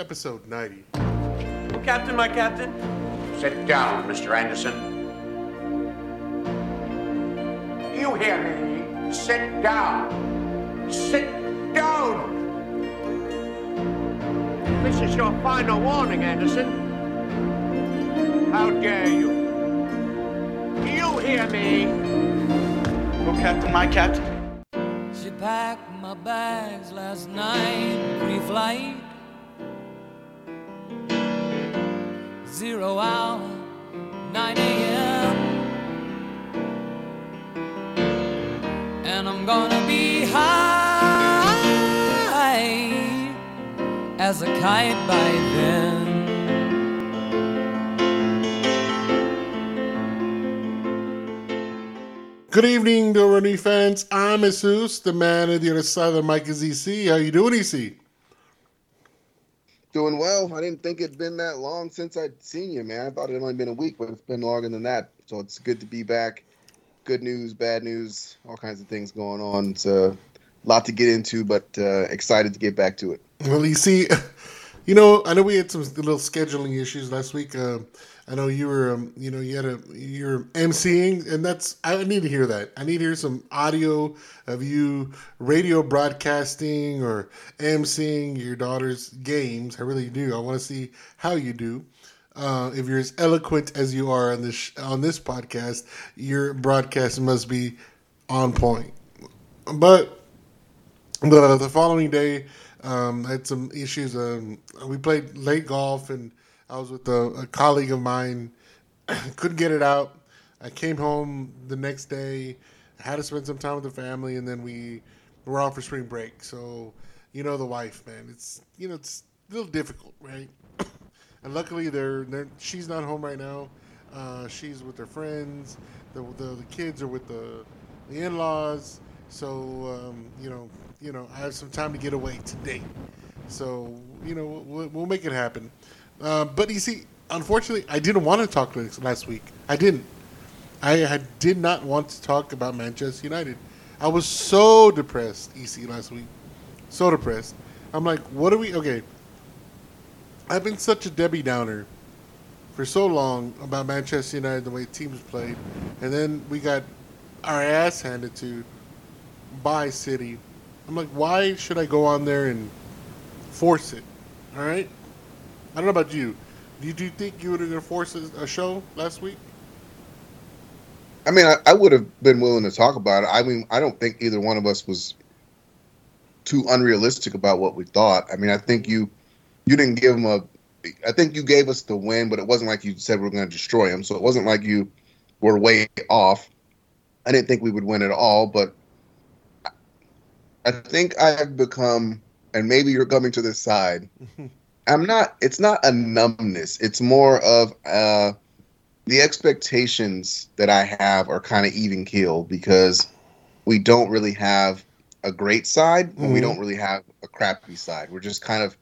episode 90. Captain, my captain. Sit down, Mr. Anderson. You hear me? Sit down. Sit down. This is your final warning, Anderson. How dare you? You hear me? Oh, Captain, my captain. She packed my bags last night, pre-flight. Zero hour, 9 a.m. And I'm gonna be high as a kite by then. Good evening, Doroni fans. I'm Jesus, the man at the other side of the mic is EC. How you doing, EC? Doing well. I didn't think it'd been that long since I'd seen you, man. I thought it'd only been a week, but it's been longer than that. So it's good to be back. Good news, bad news, all kinds of things going on. It's a lot to get into, but uh, excited to get back to it. Well, you see, you know, I know we had some little scheduling issues last week. Uh, I know you were, um, you know, you had a you're emceeing, and that's I need to hear that. I need to hear some audio of you radio broadcasting or emceeing your daughter's games. I really do. I want to see how you do. Uh, if you're as eloquent as you are on this sh- on this podcast, your broadcast must be on point. But the the following day, um, I had some issues. Um, we played late golf, and I was with a, a colleague of mine. Couldn't get it out. I came home the next day. Had to spend some time with the family, and then we were off for spring break. So, you know, the wife, man, it's you know, it's a little difficult, right? and luckily, they're, they're she's not home right now. Uh, she's with her friends. The, the the kids are with the the in-laws. So um, you know, you know, I have some time to get away today. So you know, we'll, we'll make it happen. Uh, but you see, unfortunately, I didn't want to talk last week. I didn't. I, I did not want to talk about Manchester United. I was so depressed, EC, last week. So depressed. I'm like, what are we? Okay. I've been such a Debbie Downer for so long about Manchester United, the way teams played. And then we got our ass handed to by City. I'm like, why should I go on there and force it? All right? I don't know about you. Did you think you were going to force a, show last week? I mean, I, I would have been willing to talk about it. I mean, I don't think either one of us was too unrealistic about what we thought. I mean, I think you you didn't give them a. I think you gave us the win, but it wasn't like you said we were going to destroy them. So it wasn't like you were way off. I didn't think we would win at all, but I think I have become, and maybe you're coming to this side. I'm not. It's not a numbness. It's more of uh, the expectations that I have are kind of even keel because we don't really have a great side and we Mhm. don't really have a crappy side. We're just kind of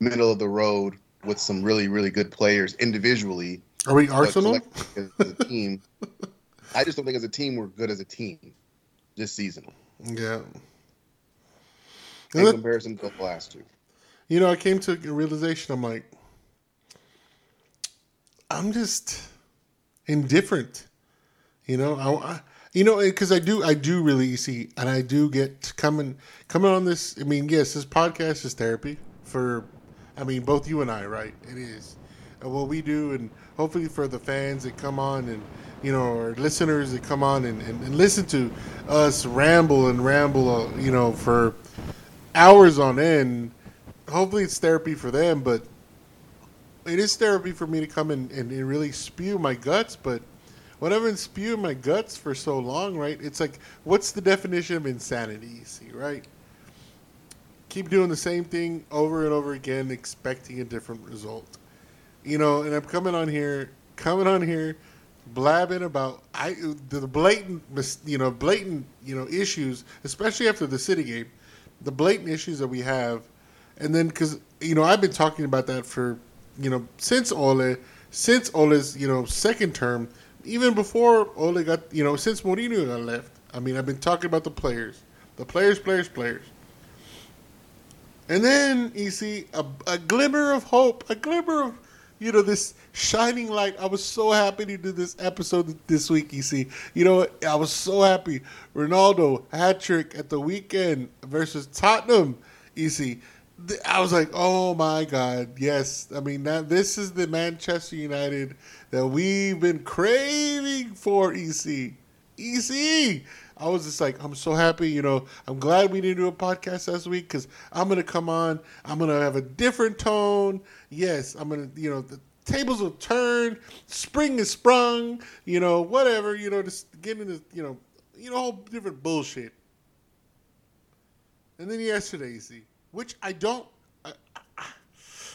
middle of the road with some really really good players individually. Are we Arsenal? as a team, I just don't think as a team we're good as a team this season Yeah. in comparison to the last two. You know, I came to a realization. I'm like, I'm just indifferent. You know, I, I you know, because I do, I do really see, and I do get coming, coming on this. I mean, yes, this podcast is therapy for, I mean, both you and I, right? It is, and what we do, and hopefully for the fans that come on and you know, or listeners that come on and, and, and listen to us ramble and ramble, uh, you know, for hours on end hopefully it's therapy for them, but it is therapy for me to come and, and, and really spew my guts. But when I've been spewing my guts for so long, right? It's like, what's the definition of insanity? You see, right? Keep doing the same thing over and over again, expecting a different result. You know, and I'm coming on here, coming on here, blabbing about I the blatant, you know, blatant, you know, issues, especially after the city game, the blatant issues that we have and then because you know I've been talking about that for you know since Ole, since Ole's you know second term, even before Ole got you know since Mourinho got left. I mean I've been talking about the players, the players, players, players. And then you see a, a glimmer of hope, a glimmer of, you know, this shining light. I was so happy to do this episode this week, you see. You know? I was so happy. Ronaldo hat trick at the weekend versus Tottenham, you see. I was like, oh my God, yes. I mean, that, this is the Manchester United that we've been craving for, EC. EC. I was just like, I'm so happy. You know, I'm glad we didn't do a podcast last week because I'm gonna come on. I'm gonna have a different tone. Yes, I'm gonna. You know, the tables will turn. Spring is sprung. You know, whatever. You know, just getting the. You know, you know, whole different bullshit. And then yesterday, you see, which I don't. I, I,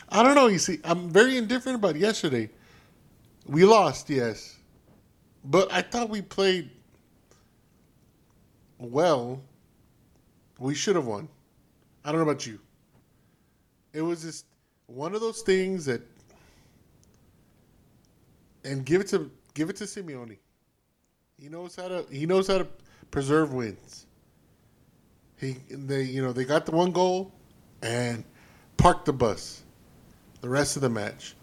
I don't know. You see, I'm very indifferent about yesterday. We lost, yes, but I thought we played well, we should have won. I don't know about you. It was just one of those things that, and give it to give it to Simeone. He knows how to he knows how to preserve wins. He they you know they got the one goal, and parked the bus. The rest of the match,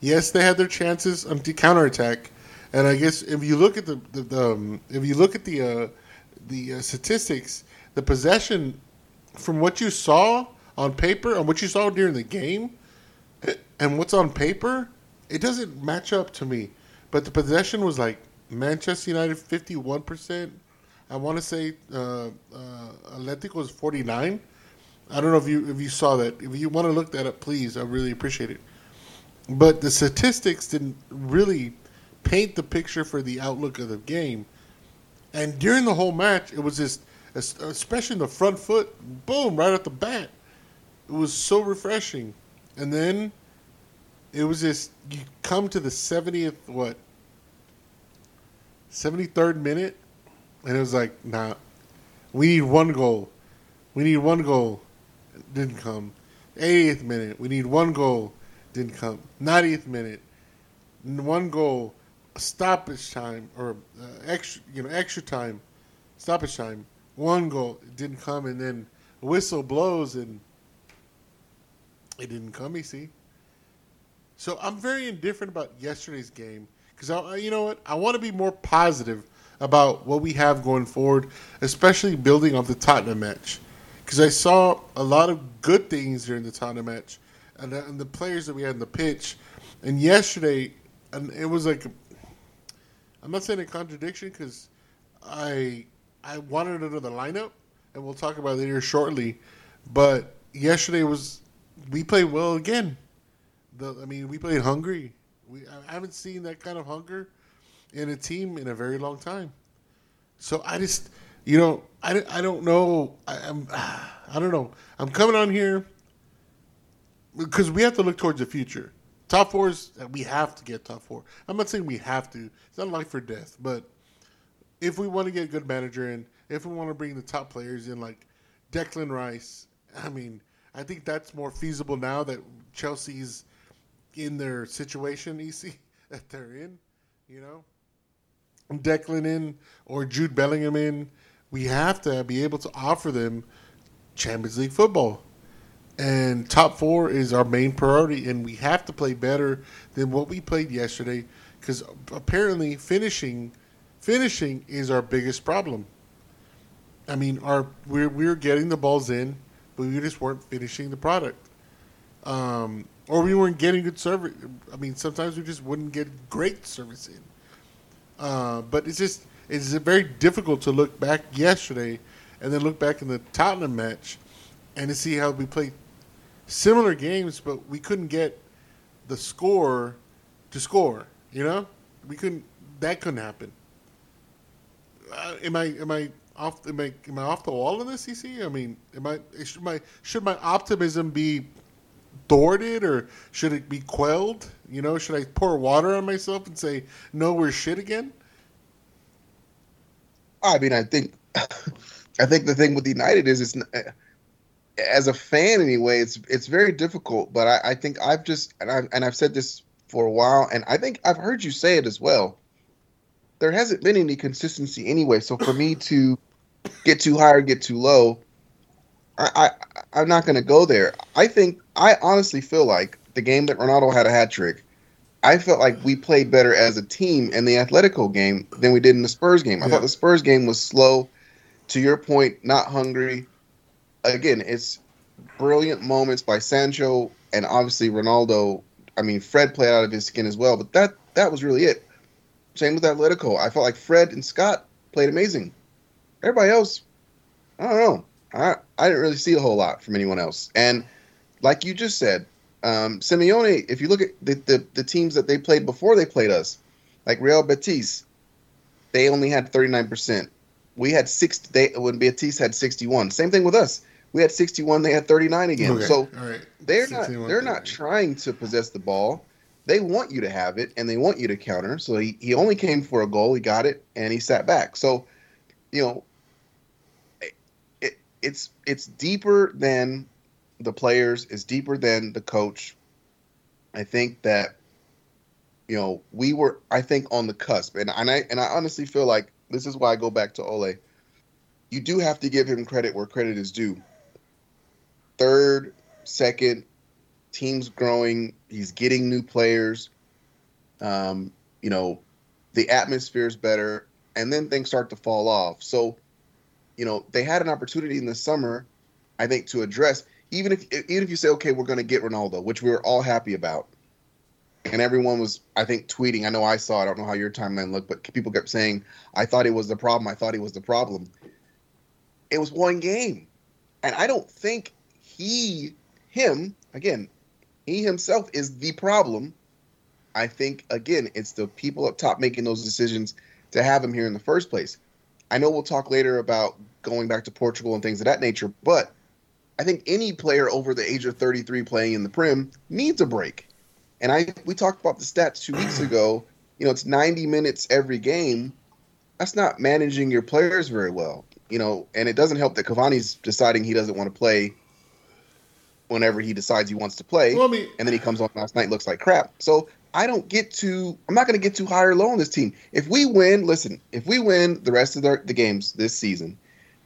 yes, they had their chances on the counterattack, and I guess if you look at the, the, the um, if you look at the uh, the uh, statistics, the possession from what you saw on paper and what you saw during the game and what's on paper, it doesn't match up to me. But the possession was like Manchester United 51%. I want to say uh, uh, Atletico was 49. I don't know if you if you saw that. If you want to look that up, please. I really appreciate it. But the statistics didn't really paint the picture for the outlook of the game. And during the whole match, it was just, especially in the front foot, boom, right at the bat. It was so refreshing. And then it was just, you come to the 70th, what, 73rd minute, and it was like, nah, we need one goal. We need one goal. Didn't come. 80th minute, we need one goal. Didn't come. 90th minute, one goal stoppage time or uh, extra, you know, extra time, stoppage time, one goal didn't come, and then whistle blows and it didn't come. You see, so I'm very indifferent about yesterday's game because I, you know what, I want to be more positive about what we have going forward, especially building off the Tottenham match, because I saw a lot of good things during the Tana match, and, and the players that we had in the pitch, and yesterday, and it was like I'm not saying a contradiction because I I wanted another lineup, and we'll talk about it here shortly. But yesterday was we played well again. The I mean we played hungry. We I haven't seen that kind of hunger in a team in a very long time. So I just you know I, I don't know I, I'm I don't know I'm coming on here because we have to look towards the future. Top four is uh, we have to get top four. I'm not saying we have to. It's not life or death, but if we want to get a good manager in, if we want to bring the top players in, like Declan Rice, I mean, I think that's more feasible now that Chelsea's in their situation. See that they're in, you know, Declan in or Jude Bellingham in. We have to be able to offer them Champions League football and top four is our main priority, and we have to play better than what we played yesterday because apparently finishing finishing is our biggest problem. I mean, our we're we're getting the balls in, but we just weren't finishing the product, um, or we weren't getting good service. I mean, sometimes we just wouldn't get great service in. Uh, but it's just it's very difficult to look back yesterday and then look back in the Tottenham match and to see how we played similar games, but we couldn't get the score to score. You know, we couldn't. That couldn't happen. Uh, am I am I off? Am I am I off the wall in this, EC? I mean, am I should my should my optimism be thwarted or should it be quelled? You know, should I pour water on myself and say no, we're shit again? I mean, I think I think the thing with United is it's eh, as a fan anyway, it's it's very difficult. But I, I think I've just and I and I've said this for a while, and I think I've heard you say it as well. There hasn't been any consistency anyway. So for me to get too high or get too low, I, I I'm not going to go there. I think I honestly feel like the game that Ronaldo had a hat trick. I felt like we played better as a team in the Atletico game than we did in the Spurs game. I Yeah. thought the Spurs game was slow. To your point, not hungry. Again, it's brilliant moments by Sancho and obviously Ronaldo. I mean, Fred played out of his skin as well, but that that was really it. Same with Atletico. I felt like Fred and Scott played amazing. Everybody else, I don't know. I I didn't really see a whole lot from anyone else. And like you just said, um, Simeone, if you look at the, the, the teams that they played before they played us, like Real Betis, they only had 39%. We had six, they, when Betis had 61. Same thing with us. We had 61, they had 39 again. Okay, So right. they're not they're not trying to possess the ball. They want you to have it and they want you to counter. So he, he only came for a goal, he got it, and he sat back. So, you know, it it's it's deeper than the players, is deeper than the coach. I think that you know, we were I think on the cusp. And and I and I honestly feel like this is why I go back to Ole. You do have to give him credit where credit is due. Third, second, team's growing. He's getting new players. Um, you know, the atmosphere is better, and then things start to fall off. So, you know, they had an opportunity in the summer, I think, to address. Even if even if you say, okay, we're going to get Ronaldo, which we were all happy about, and everyone was, I think, tweeting. I know I saw. I don't know how your timeline looked, but people kept saying, "I thought he was the problem. I thought he was the problem." It was one game, and I don't think he, him, again, he himself is the problem. I think again, it's the people up top making those decisions to have him here in the first place. I know we'll talk later about going back to Portugal and things of that nature, but I think any player over the age of 33 playing in the Prem needs a break. And I we talked about the stats two weeks ago. You know, it's 90 minutes every game. That's not managing your players very well. You know, and it doesn't help that Cavani's deciding he doesn't want to play whenever he decides he wants to play Well, I mean, and then he comes on last night looks like crap. So I don't get too. I'm not going to get too high or low on this team. If we win, listen. If we win the rest of the, the games this season,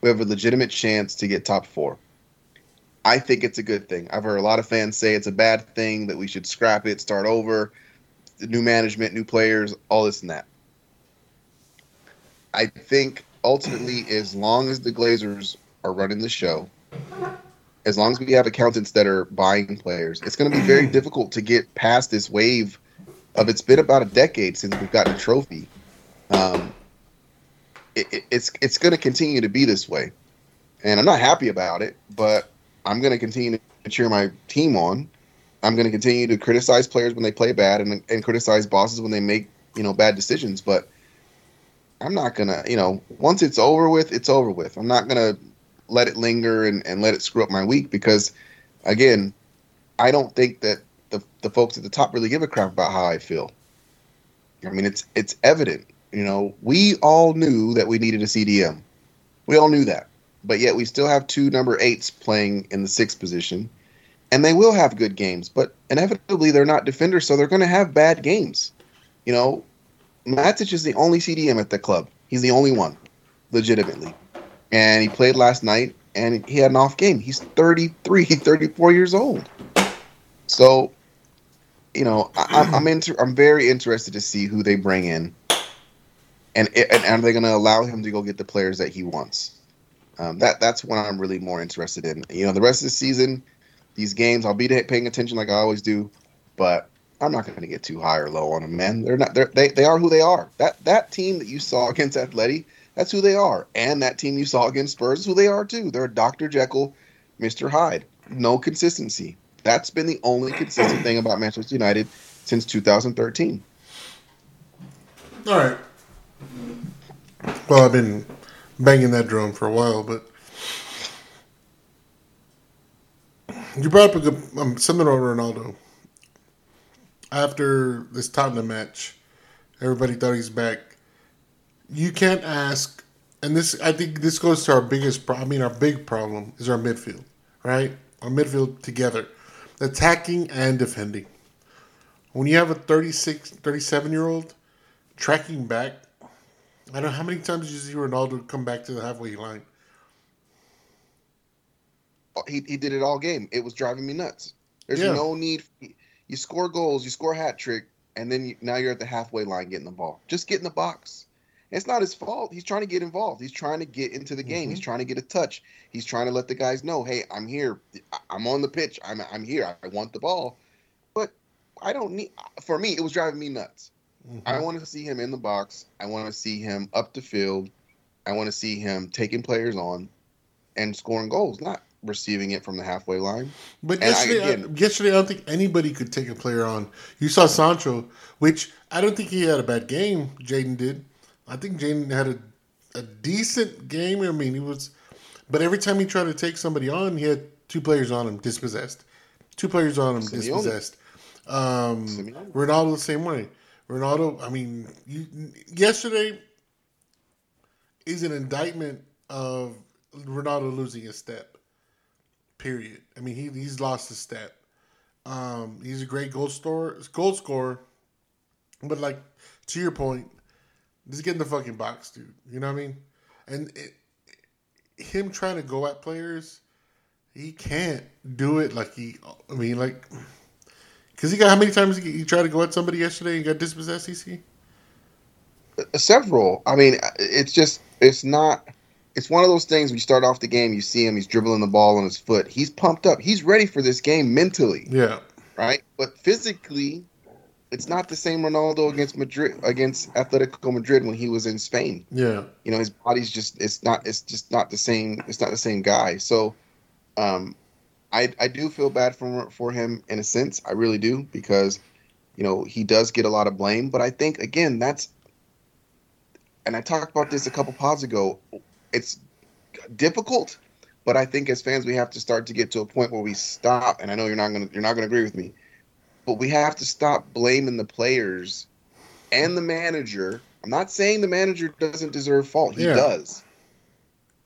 we have a legitimate chance to get top four. I think it's a good thing. I've heard a lot of fans say it's a bad thing that we should scrap it, start over, new management, new players, all this and that. I think ultimately, as long as the Glazers are running the show, as long as we have accountants that are buying players, it's going to be very difficult to get past this wave of it's been about a decade since we've gotten a trophy. Um, it, it- it's it's going to continue to be this way, and I'm not happy about it. But I'm going to continue to cheer my team on. I'm going to continue to criticize players when they play bad, and and criticize bosses when they make you know bad decisions. But I'm not gonna, you know, once it's over with, it's over with. I'm not gonna let it linger and, and let it screw up my week because, again, I don't think that the the folks at the top really give a crap about how I feel. I mean, it's it's evident. You know, we all knew that we needed a CDM. We all knew that, but yet we still have two number eights playing in the sixth position, and they will have good games. But inevitably, they're not defenders, so they're going to have bad games. You know, Matic is the only CDM at the club. He's the only one, legitimately. And he played last night and he had an off game. He's 33, 34 years old. So, you know, I, I'm I'm, inter- I'm very interested to see who they bring in. And, and are they going to allow him to go get the players that he wants? Um, that that's what I'm really more interested in. You know, the rest of the season, these games, I'll be paying attention like I always do, but I'm not going to get too high or low on them, man. They're not. They're, they they are who they are. That that team that you saw against Atleti, that's who they are. And that team you saw against Spurs is who they are too. They're Dr. Jekyll, Mr. Hyde. No consistency. That's been the only consistent thing about Manchester United since 2013. all right. Well, I've been banging that drum for a while, but you brought up a good um, something about Ronaldo. After this Tottenham match, everybody thought he's back. You can't ask, and this I think this goes to our biggest. I mean, our big problem is our midfield, right? Our midfield together, attacking and defending. When you have a 36, 37 year old tracking back, I don't know how many times did you see Ronaldo come back to the halfway line. he, he did it all game. It was driving me nuts. There's Yeah. no need. You score goals, you score a hat trick, and then you, now you're at the halfway line getting the ball. Just get in the box. It's not his fault. He's trying to get involved. He's trying to get into the game. Mm-hmm. He's trying to get a touch. He's trying to let the guys know, hey, I'm here. I'm on the pitch. I'm I'm here. I want the ball. But I don't need. For me, it was driving me nuts. Mm-hmm. I want to see him in the box. I want to see him up the field. I want to see him taking players on and scoring goals, not receiving it from the halfway line. But And I- yesterday, again- yesterday, I don't think anybody could take a player on. You saw Sancho, which I don't think he had a bad game. Jaden did. I think Jaden had a, a decent game. I mean, he was, but every time he tried to take somebody on, he had two players on him dispossessed. Two players on him Simeone. dispossessed. Um, Simeone. Ronaldo the same way. Ronaldo, I mean, you, yesterday is an indictment of Ronaldo losing his step. Period. I mean, he he's lost his step. Um, he's a great goal scorer, goal scorer, but like to your point, just get in the fucking box, dude. You know what I mean? And it, him trying to go at players, he can't do it like he. I mean, like, because he got how many times he, he tried to go at somebody yesterday and got dispossessed? EC. Several. I mean, it's just it's not. It's one of those things. When you start off the game, you see him. He's dribbling the ball on his foot. He's pumped up. He's ready for this game mentally, Yeah. right? But physically, it's not the same Ronaldo against Madrid against Atletico Madrid when he was in Spain. Yeah. you know his body's just it's not it's just not the same it's not the same guy so um i i do feel bad for for him in a sense i really do because you know he does get a lot of blame but i think again that's and i talked about this a couple pods ago it's difficult but i think as fans we have to start to get to a point where we stop and i know you're not going to you're not to agree with me but we have to stop blaming the players and the manager. I'm not saying the manager doesn't deserve fault. He Yeah. does.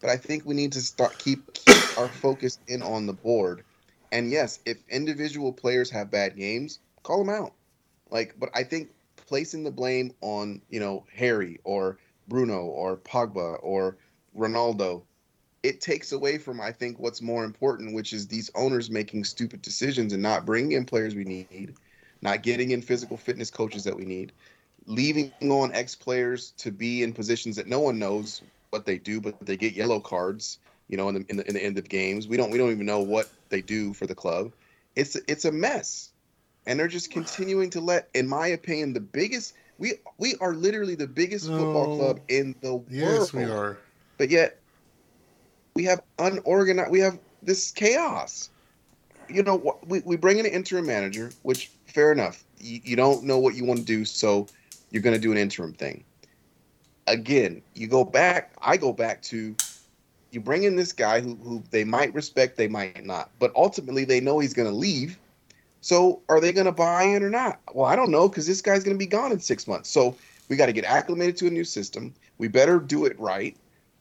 But I think we need to start keep keep our focus in on the board. And yes, if individual players have bad games, call them out. Like, but I think placing the blame on, you know, Harry or Bruno or Pogba or Ronaldo, it takes away from I think what's more important, which is these owners making stupid decisions and not bringing in players we need, not getting in physical fitness coaches that we need, leaving on ex players to be in positions that no one knows what they do, but they get yellow cards. You know, in the, in the in the end of games, we don't we don't even know what they do for the club. It's it's a mess, and they're just continuing to let, in my opinion, the biggest. We we are literally the biggest football club in the world. Yes, we are. But yet, we have unorganized. We have this chaos. You know, we we bring in an interim manager, which fair enough. You, you don't know what you want to do, so you're going to do an interim thing. Again, you go back. I go back to you bring in this guy who who they might respect, they might not, but ultimately they know he's going to leave. So are they going to buy in or not? Well, I don't know because this guy's going to be gone in six months. So we got to get acclimated to a new system. We better do it right.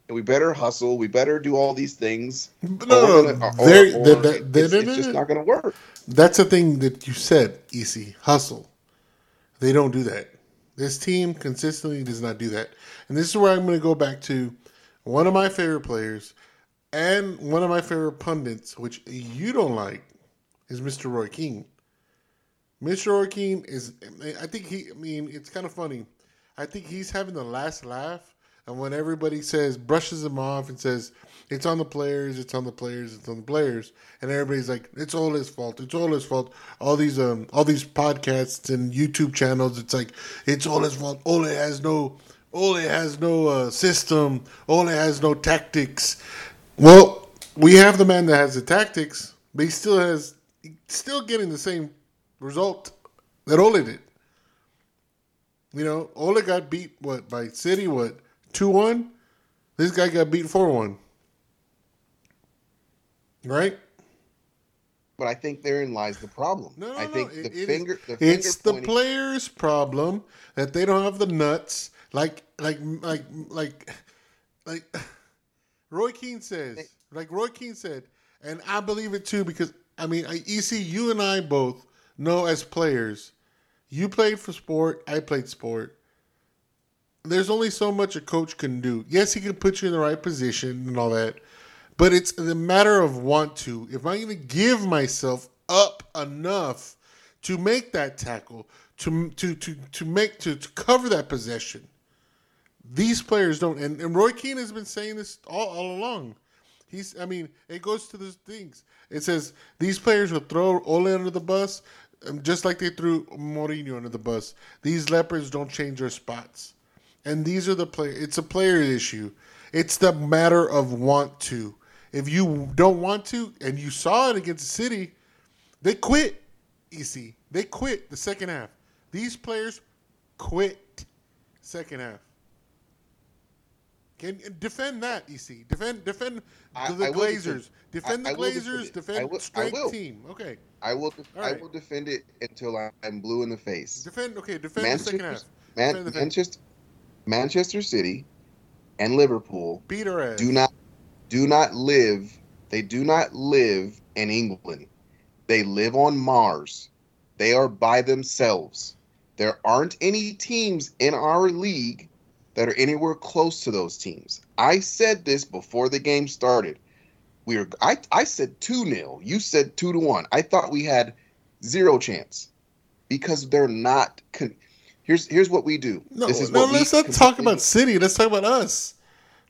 And we better hustle. We better do all these things. No, no, or- or that- that- it's, it's just not going to work. That's the thing that you said, EC. Hustle. They don't do that. This team consistently does not do that. And this is where I'm going to go back to one of my favorite players and one of my favorite pundits, which you don't like, is Mr. Roy Keane. Mr. Roy Keane is, I think he, I mean, it's kind of funny. I think he's having the last laugh. And when everybody says, brushes him off and says, it's on the players, it's on the players, it's on the players, and everybody's like, it's all his fault, it's all his fault. All these um, all these podcasts and YouTube channels, it's like, it's all his fault. Ole has no, Ole has no uh, system. Ole has no tactics. Well, we have the man that has the tactics, but he still has, still getting the same result that Ole did. You know, Ole got beat what by City what two one. This guy got beat four one. Right? But I think therein lies the problem. No, no, I no. think It- the it is- finger, the it's finger the players' problem that they don't have the nuts. Like, like, like, like, like. Roy Keane says, like Roy Keane said, and I believe it too because I mean, I, EC, you and I both know as players, you played for sport, I played sport. There's only so much a coach can do. Yes, he can put you in the right position and all that, But it's the matter of want to. If I'm going to give myself up enough to make that tackle, to to to to make to, to cover that possession, these players don't. And, and Roy Keane has been saying this all, all along. He's, I mean, it goes to the things. It says these players will throw Ole under the bus, um, just like they threw Mourinho under the bus. These leopards don't change their spots, and these are the play. It's a player issue. It's the matter of want to. If you don't want to, and you saw it against the City, they quit. EC, they quit the second half. These players quit second half. Can defend that, EC. Defend defend I- the I will defend- Glazers. Defend I- the defend Glazers. I Defend will- strength team. Okay. I will. Def- All I will defend it until I'm blue in the face. Defend okay, defend the second half. Man- Defend Manchester, Manchester City, and Liverpool Beat our ass. do not do not live. They do not live in England. They live on Mars. They are by themselves. There aren't any teams in our league that are anywhere close to those teams. I said this before the game started. We were I, I said 2-0. You said 2 to 1. I thought we had zero chance because they're not con- Here's here's what we do. No, this is no, what let's not talk about. City. Let's talk about us.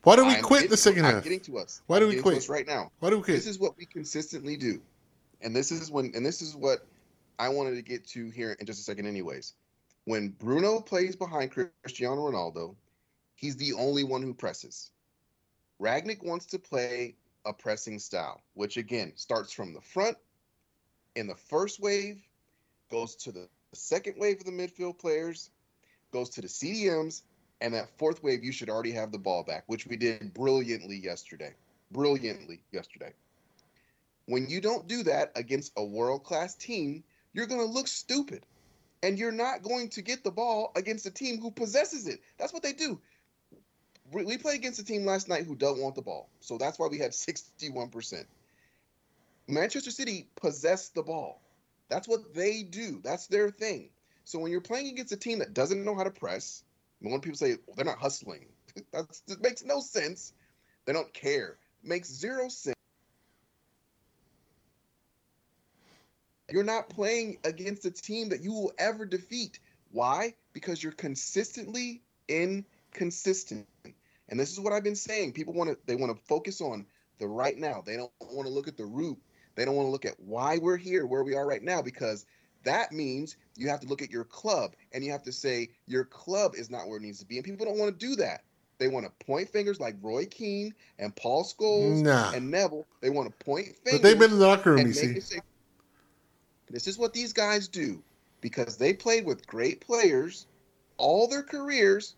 Why do we I'm quit getting- the second I'm half? getting to us. Why do I'm we quit? right now? Why do we quit? This is what we consistently do, and this is when, and this is what I wanted to get to here in just a second. Anyways, when Bruno plays behind Cristiano Ronaldo, he's the only one who presses. Rangnick wants to play a pressing style, which again starts from the front in the first wave, goes to the second wave of the midfield players, goes to the CDMs, and that fourth wave you should already have the ball back, which we did brilliantly yesterday. Brilliantly yesterday. When you don't do that against a world class team, you're going to look stupid. And you're not going to get the ball against a team who possesses it. That's what they do. We played against a team last night who don't want the ball. So that's why we had 61%. Manchester City possess the ball. That's what they do. That's their thing. So when you're playing against a team that doesn't know how to press, and when people say well, they're not hustling, that's, that makes no sense. They don't care. makes zero sense. You're not playing against a team that you will ever defeat. Why? Because you're consistently inconsistent. And this is what I've been saying. People want to they want to focus on the right now. They don't want to look at the root. They don't want to look at why we're here, where we are right now, because that means you have to look at your club and you have to say your club is not where it needs to be. And people don't want to do that. They want to point fingers like Roy Keane and Paul Scholes Nah. and Neville. They want to point fingers. But they've been in the locker room, you see. say, this is what these guys do because they played with great players all their careers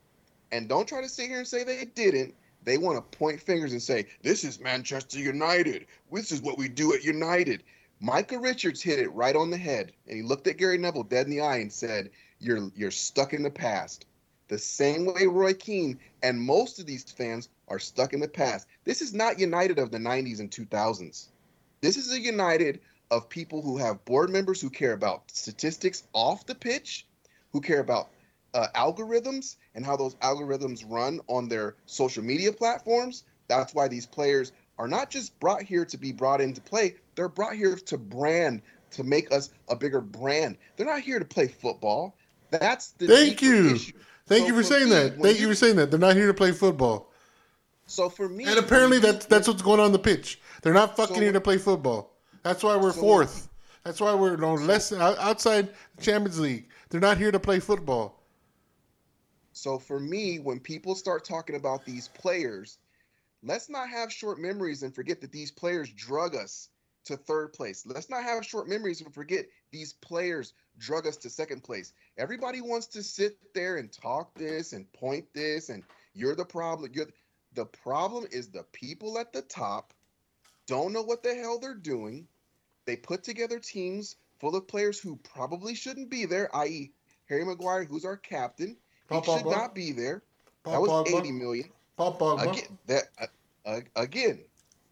and don't try to sit here and say they didn't. They want to point fingers and say, This is Manchester United. This is what we do at United. Micah Richards hit it right on the head, and he looked at Gary Neville dead in the eye and said, You're you're stuck in the past. The same way Roy Keane and most of these fans are stuck in the past. This is not United of the 90s and 2000s. This is a United of people who have board members who care about statistics off the pitch, who care about uh, algorithms and how those algorithms run on their social media platforms. That's why these players are not just brought here to be brought into play, they're brought here to brand, to make us a bigger brand. They're not here to play football. That's the Thank you. issue. Thank So you for saying me, that. Thank you for saying that. They're not here to play football. So for me, And apparently you- that's that's what's going on the pitch. They're not fucking So- here to play football. That's why we're So- fourth. That's why we're no less outside the Champions League. They're not here to play football. So for me, when people start talking about these players, let's not have short memories and forget that these players drug us to third place. Let's not have short memories and forget these players drug us to second place. Everybody wants to sit there and talk this and point this and you're the problem. You're the problem is the people at the top don't know what the hell they're doing. They put together teams full of players who probably shouldn't be there, i.e., Harry Maguire, who's our captain. He should not be there. That was Pogba. eighty million. Pogba. Again, that uh, again,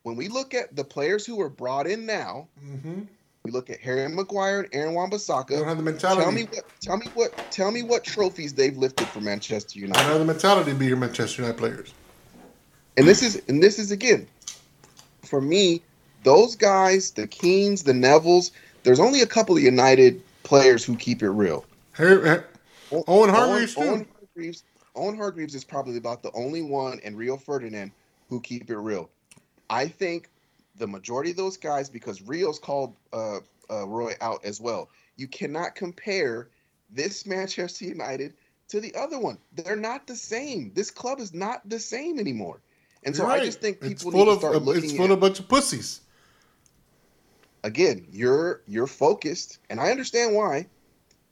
when we look at the players who are brought in now, Mhm. we look at Harry Maguire and Aaron They don't have the mentality. Tell me what, tell me what, tell me what trophies they've lifted for Manchester United. don't have the mentality to be your Manchester United players. And this is, and this is again, for me, those guys, the Keanes, the Nevilles, there's only a couple of United players who keep it real. Her- Owen Hargreaves, too. Owen Hargreaves, Owen Hargreaves is probably about the only one, and Rio Ferdinand who keep it real. I think the majority of those guys, because Rio's called uh, uh, Roy out as well. You cannot compare this Manchester United to the other one. They're not the same. This club is not the same anymore. And so You're I just think it's people full need to start uh, looking it's full of a bunch of pussies. again, you're you're focused, and I understand why,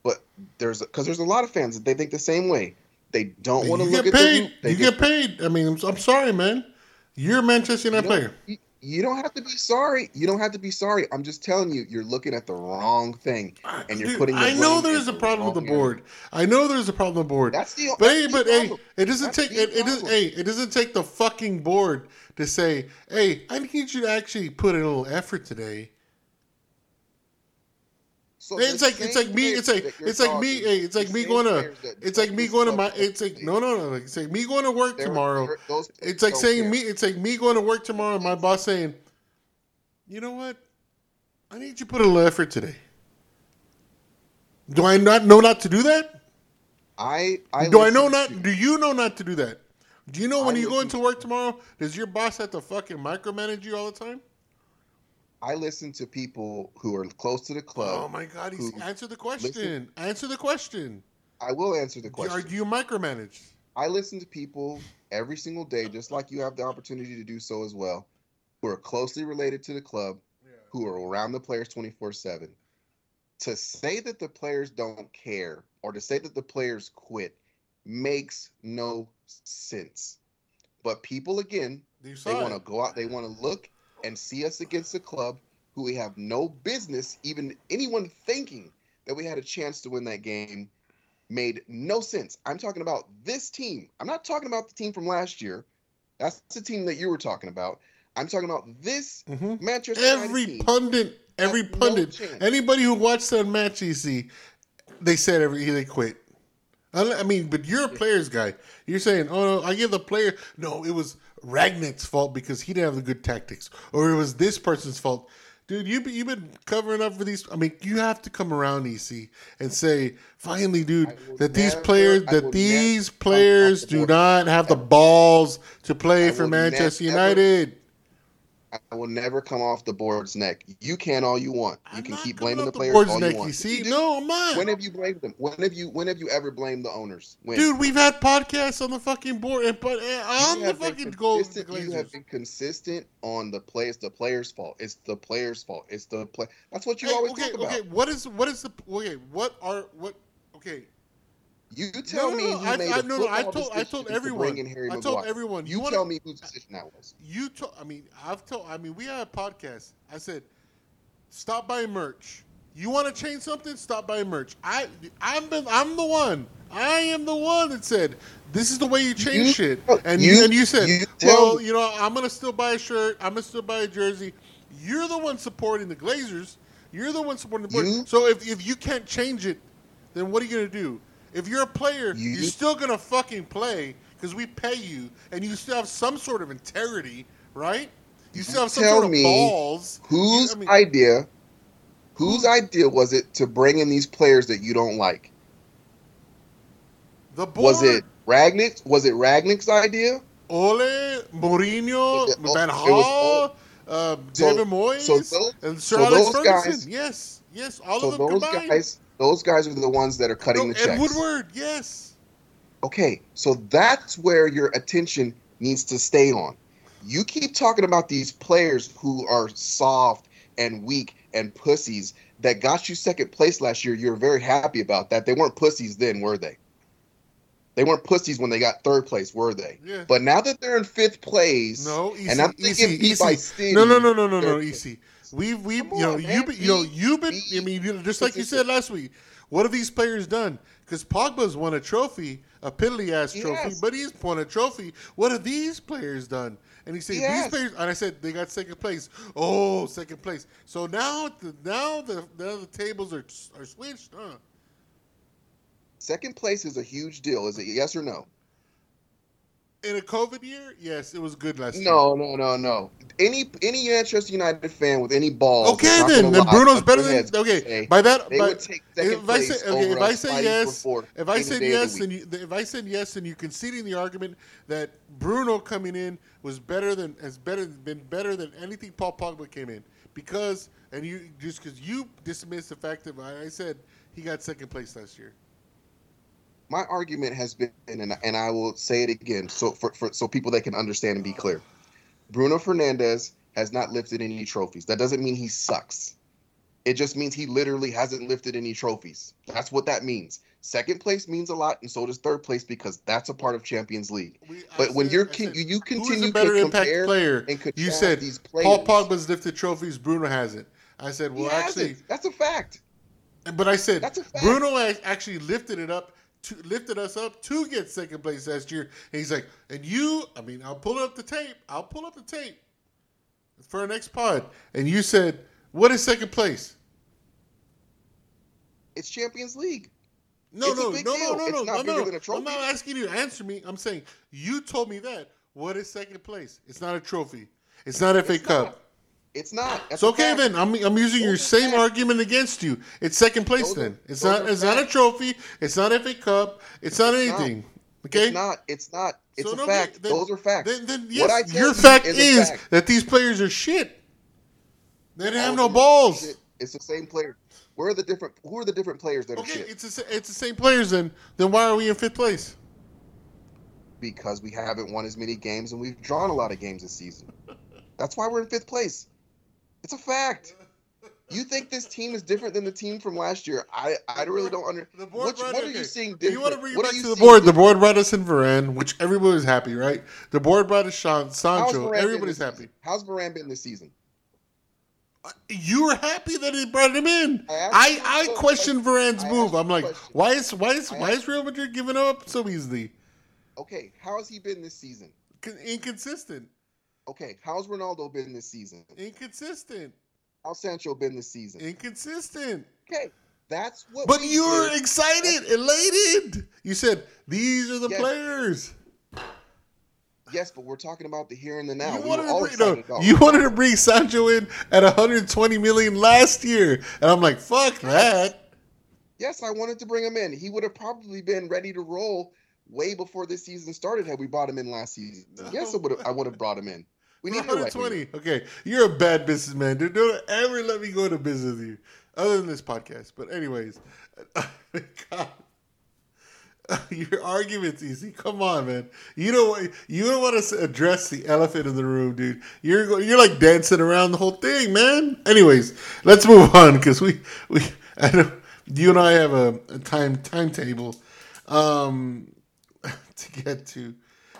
but there's because there's a lot of fans that they think the same way. They don't want to look get at paid. the they you just- get paid. I mean, I'm, I'm sorry, man. You're a Manchester United don't, player. you, you don't have to be sorry. You don't have to be sorry. I'm just telling you, you're looking at the wrong thing, ah, and you're Dude, putting. the I know there's a problem with the wrong area. board. I know there's a problem with the board. That's the. But that's hey, the but hey, it doesn't That's take it, it doesn't hey, it doesn't take the fucking board to say, hey, I need you to actually put in a little effort today. So It's like it's like me. It's like it's like me. It's like me going to. It's like me going to my. It's like no, no, no. It's like me going to work tomorrow. It's like saying me. It's like me going to work tomorrow. and My boss saying, "You know what? I need you to put a little effort today." Do I not know not to do that? I, I do I know not? to- Do you know not to do that? Do you know when I you go into work tomorrow? Does your boss have to fucking micromanage you all the time? I listen to people who are close to the club. Oh my god! He's, answer the question. listen- answer the question. I will answer the question. Are you micromanage? I listen to people every single day, just like you have the opportunity to do so as well, who are closely related to the club, who are around the players 24 7. To say that the players don't care or to say that the players quit makes no sense. But people, again, they want to go out, they want to look and see us against a club who we have no business, even anyone thinking that we had a chance to win that game made no sense. I'm talking about this team. I'm not talking about the team from last year. That's the team that you were talking about. I'm talking about this Mhm. Manchester Every pundit, every has no pundit, anybody who watched that match, you see, they said every they quit. I mean, but you're a players guy. You're saying, "Oh no, I give the player." No, it was Ragnar's fault because he didn't have the good tactics, or it was this person's fault. Dude, you you've been covering up for these. I mean, you have to come around, EC, and say, finally, dude, that these never- players, that these players do not have the balls to play for Manchester never- United. I will never come off the board's neck. You can all you want. You I'm can keep blaming off the players all neck, you want. see? You do. No, I'm not. When have you blamed them? When have you when have you ever blamed the owners? When? Dude, we've had podcasts on the fucking board and but on the fucking goal. The You have been consistent on the play. It's the player's fault. It's the player's fault. It's the play. That's what you Hey, always okay, talk about. okay. What is what is the okay? What are what? Okay. You tell no, me no, who I, made I, a no, no. I told I told to everyone. bring in Harry I told Maguire. everyone. You, wanna, tell me whose decision that was. You told. I mean, I've told. I mean, we had a podcast. I said, stop buying merch. You want to change something? Stop buying merch. I I'm been, I'm the one. I am the one that said this is the way you change You- shit. And you- you, and you said, you well, you know, I'm gonna still buy a shirt. I'm gonna still buy a jersey. You're the one supporting the Glazers. You're the one supporting the board. You- so if if you can't change it, then what are you gonna do? If you're a player, You- you're still gonna fucking play because we pay you, and you still have some sort of integrity, right? You still have some sort of balls. Whose I mean, idea? Whose idea was it to bring in these players that you don't like? the board? Was it Rangnick's? Was it Rangnick's idea? Ole, Mourinho, It- Van Gaal, uh, So- David Moyes, so those- and Sir so Alex those Ferguson? guys- yes, yes, all so of them those combined. guys, those guys are the ones that are cutting No, the Ed checks. Woodward, yes. Okay, so that's where your attention needs to stay on. You keep talking about these players who are soft and weak and pussies that got you second place last year. You're very happy about that. They weren't pussies then, were they? They weren't pussies when they got third place, were they? Yeah. But now that they're in fifth place, No, easy, and I'm easy, thinking beat easy. by City, no, no, no, no, no, no, easy. We've, Come you know, you, you know, you've been. I mean, you know, just like you said last week. What have these players done? Because Pogba's won a trophy, a piddly ass trophy, has. but he's won a trophy. What have these players done? And he said He these players, and I said they got second place. Oh, second place. So now, the, now the now the tables are are switched. Huh? second place is a huge deal. Is it yes or no? In a COVID year, yes, it was good last year. No, no, no, no. Any any Manchester United fan with any balls. Okay, then then lie Bruno's better than heads okay. say By that, they by, would take second if I say okay, if I say yes, if I said day of the yes, and you, if I said yes, and you conceding the argument that Bruno coming in was better than has better been better than anything Paul Pogba came in because and you just because you dismissed the fact that I said he got second place last year. My argument has been, and, and I will say it again, so for, for so people that can understand and be clear. Bruno Fernandes has not lifted any trophies. That doesn't mean he sucks. It just means he literally hasn't lifted any trophies. That's what that means. Second place means a lot, and so does third place because that's a part of Champions League. We- I But when said- you're said, you, you who's continue better to impact compare player? and contrast You said these Paul players. Pogba's lifted trophies. Bruno hasn't. I said, He well, actually, hasn't. that's a fact. But I said That's a fact. Bruno actually lifted it up, to, lifted us up to get second place last year. And he's like, and you, I mean, I'll pull up the tape. I'll pull up the tape for our next pod. And you said, what is second place? It's Champions League. No, It's no, no, no, no, no, not no, no. trophy. I'm not asking you to answer me. I'm saying you told me that. What is second place? It's not a trophy. It's not FA It's Cup. not. It's not. That's It's okay fact. then. I'm I'm using your Those same facts. argument against you. It's second place Those are- then. It's not it's not a trophy. It's not FA Cup. It's not It's not. anything. Okay? It's not. It's not. It's So a no, fact. then- Those are facts. Then, then yes, your fact is is, fact. that these players are shit. They didn't have oh, no balls. shit. It's the same player. Where are the different? Who are the different players that are shit? it's sa- it's the same players. Then then why are we in fifth place? Because we haven't won as many games and we've drawn a lot of games this season. That's why we're in fifth place. It's a fact. You think this team is different than the team from last year? I I really don't understand. The board What, what are you seeing You want to bring what back to the board? The board brought us in Varane, which everybody was happy, right? The board brought us Sean Sancho. Everybody's happy. season? How's Varane been this season? Uh, you were happy that he brought him in. I I I questioned Varane's I move. I'm like, question. why is why is why is Real Madrid giving up so easily? Okay, how has he been this season? Inconsistent. Okay, how's Ronaldo been this season? Inconsistent. How's Sancho been this season? Inconsistent. Okay, that's what. But we you were did. excited, elated. You said these are the Yes. players. Yes, but we're talking about the here and the now. You We wanted, to bring, no, about you wanted to bring Sancho in at 120 million last year, and I'm like, fuck that. Yes, I wanted to bring him in. He would have probably been ready to roll way before this season started had we brought him in last season. Yes, I would have. I would have brought him in. We need a right 120. winger. Okay, you're a bad businessman, dude. Don't ever let me go to business with you, other than this podcast. But anyways, God. your argument's easy. Come on, man. You don't you don't want to address the elephant in the room, dude. You're you're like dancing around the whole thing, man. Anyways, let's move on because we we I you and I have a, a time timetable um, to get to.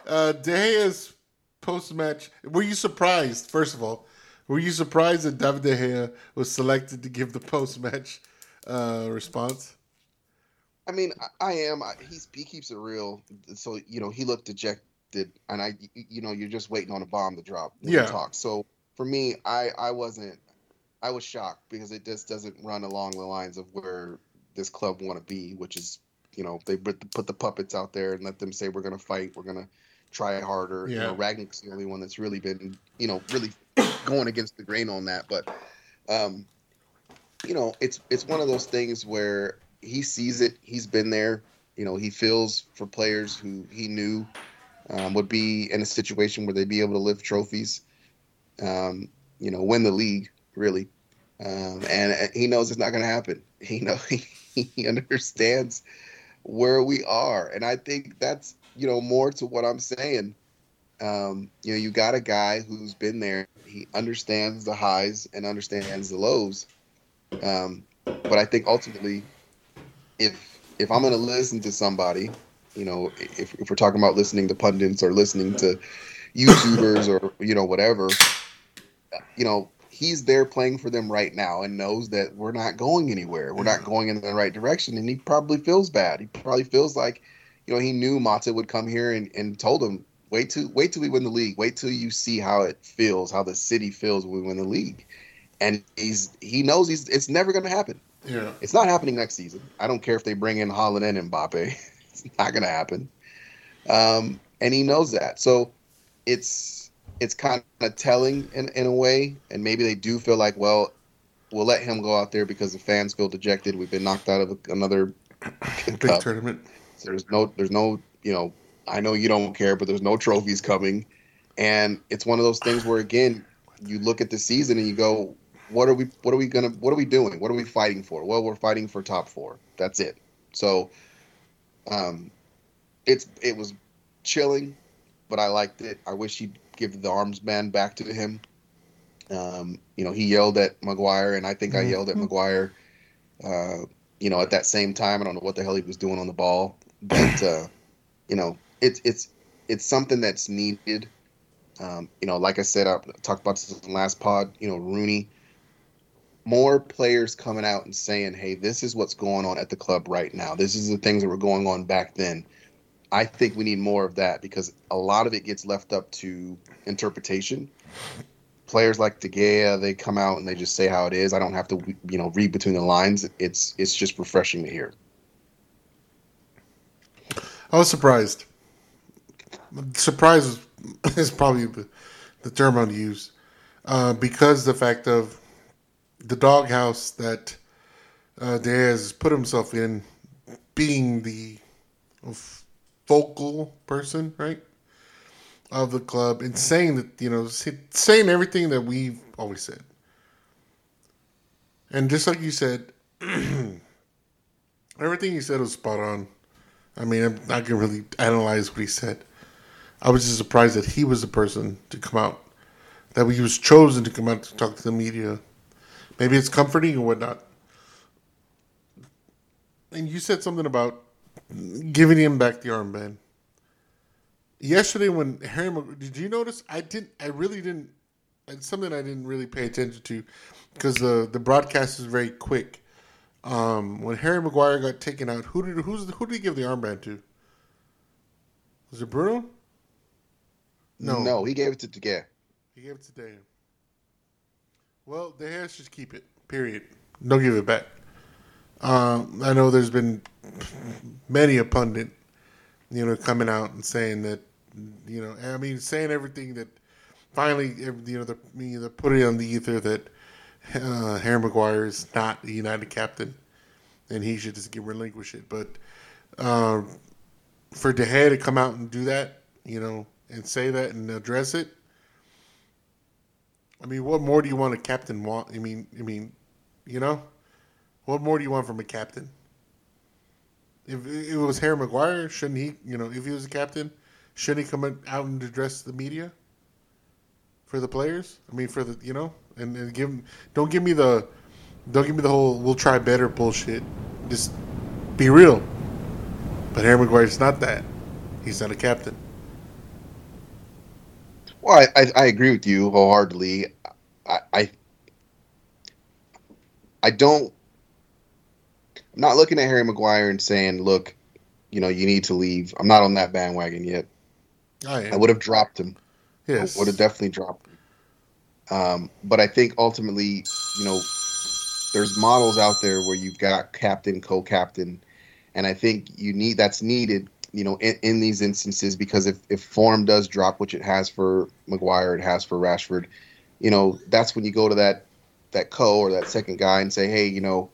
Uh, De Gea's post match. Were you surprised? First of all, were you surprised that David De Gea was selected to give the post match uh, response? I mean, I, I am. I, he's he keeps it real. So you know, he looked dejected, and I, you know, you're just waiting on a bomb to drop. Yeah. Talk. So for me, I I wasn't. I was shocked because it just doesn't run along the lines of where this club want to be, which is, you know, they put the, put the puppets out there and let them say we're going to fight, we're going to try harder. You know, Yeah. Rangnick's the only one that's really been, you know, really going against the grain on that. But, um, you know, it's it's one of those things where he sees it. He's been there. You know, he feels for players who he knew um, would be in a situation where they'd be able to lift trophies. Um, you know, win the league really, um, and he knows it's not going to happen. He know he, he understands where we are, and I think that's you know more to what I'm saying. Um, you know, you got a guy who's been there. He understands the highs and understands the lows. Um, but I think ultimately, if if I'm going to listen to somebody, you know, if, if we're talking about listening to pundits or listening to YouTubers or you know whatever, you know, he's there playing for them right now and knows that we're not going anywhere. We're not going in the right direction, and he probably feels bad. He probably feels like, you know, he knew Mata would come here and, and told him, wait till wait till we win the league. Wait till you see how it feels, how the city feels when we win the league. And he's he knows he's it's never going to happen. Yeah. It's not happening next season. I don't care if they bring in Haaland and Mbappe. it's not going to happen. Um, and he knows that. So it's it's kind of telling in in a way, and maybe they do feel like, well, we'll let him go out there because the fans feel dejected. We've been knocked out of another Big cup. tournament. There's no, there's no, you know, I know you don't care, but there's no trophies coming, and it's one of those things where again, you look at the season and you go, what are we, what are we gonna, what are we doing? What are we fighting for? Well, we're fighting for top four. That's it. So, um, it's it was chilling, but I liked it. I wish he'd give the arms band back to him. Um, you know, he yelled at Maguire, and I think I yelled at Maguire. Uh, you know, at that same time, I don't know what the hell he was doing on the ball, but uh, you know, it's it's it's something that's needed. Um, you know, like I said, I talked about this in the last pod. You know, Rooney, more players coming out and saying, "Hey, this is what's going on at the club right now. This is the things that were going on back then." I think we need more of that because a lot of it gets left up to interpretation. Players like De Gea, they come out and they just say how it is. I don't have to, you know, read between the lines. It's it's just refreshing to hear. I was surprised. Surprise is, probably the, the term I'd use uh, because the fact of the doghouse that uh, Diaz put himself in, being the focal person, right, of the club, and saying that you know saying everything that we've always said, and just like you said, everything you said was spot on. I mean, I'm not gonna really analyze what he said. I was just surprised that he was the person to come out, that he was chosen to come out to talk to the media. Maybe it's comforting or whatnot. And you said something about giving him back the armband. Yesterday, when Harry, did you notice? I didn't. I really didn't. It's something I didn't really pay attention to because the the broadcast is very quick. Um, when Harry Maguire got taken out, who did who's who did he give the armband to? Was it Bruno? No, No, he gave it to De Gea. he gave it to Dave. Well, the Harris just keep it. Period. Don't give it back. Um, I know there's been many a pundit, you know, coming out and saying that, you know, I mean, saying everything that finally, you know, they're, you know, they're putting on the ether that uh, Harry Maguire is not the United captain, and he should just get relinquish it. But uh, for De Gea to come out and do that, you know, and say that and address it, I mean, what more do you want a captain want? I mean, I mean, you know, what more do you want from a captain? If it was Harry Maguire, shouldn't he? You know, if he was a captain, shouldn't he come out and address the media for the players? I mean, for the you know, and, and give don't give me the don't give me the whole we'll try better bullshit. Just be real. But Harry Maguire's not that. He's not a captain. Well, I, I, I agree with you wholeheartedly. I, I I don't. I'm not looking at Harry Maguire and saying, "Look, you know, you need to leave." I'm not on that bandwagon yet. I. I would have dropped him. Yes. would have definitely dropped. Um, but I think ultimately, you know, there's models out there where you've got captain, co-captain, and I think you need that's needed, you know, in, in these instances because if if form does drop, which it has for Maguire, it has for Rashford, you know, that's when you go to that that co or that second guy and say, hey, you know,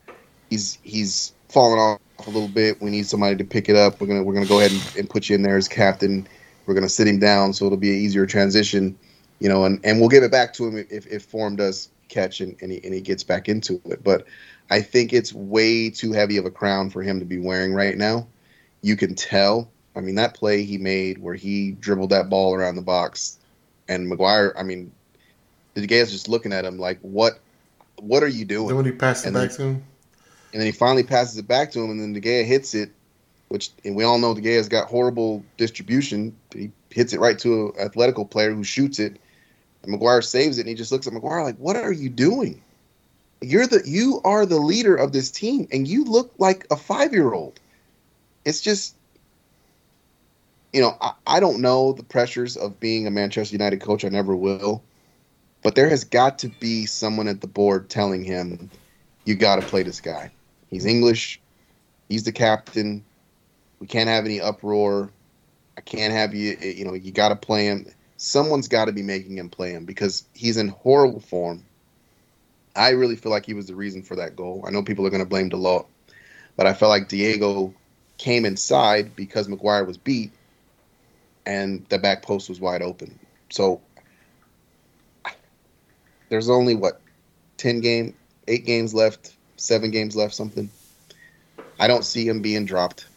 he's he's fallen off a little bit. We need somebody to pick it up. We're gonna we're gonna go ahead and, and put you in there as captain. We're gonna sit him down so it'll be an easier transition, you know, and, and we'll give it back to him if, if form does catch and, and he and he gets back into it. But I think it's way too heavy of a crown for him to be wearing right now. You can tell. I mean, that play he made where he dribbled that ball around the box, and Maguire, I mean, the guy's just looking at him like, "What? What are you doing?" Then when he passed it And back then- to him, and then he finally passes it back to him, and then De Gea hits it, which and we all know the guy has got horrible distribution. He hits it right to an athletic player who shoots it, and Maguire saves it, and he just looks at Maguire like, "What are you doing? You're the you are the leader of this team, and you look like a five year old." It's just, you know, I, I don't know the pressures of being a Manchester United coach. I never will, but there has got to be someone at the board telling him, "You got to play this guy." He's English. He's the captain. We can't have any uproar. I can't have you. eh, You know, you got to play him. Someone's got to be making him play him because he's in horrible form. I really feel like he was the reason for that goal. I know people are going to blame Dalot, but I felt like Diogo came inside because Maguire was beat, and the back post was wide open. So there's only what ten game, eight games left, seven games left, something. I don't see him being dropped.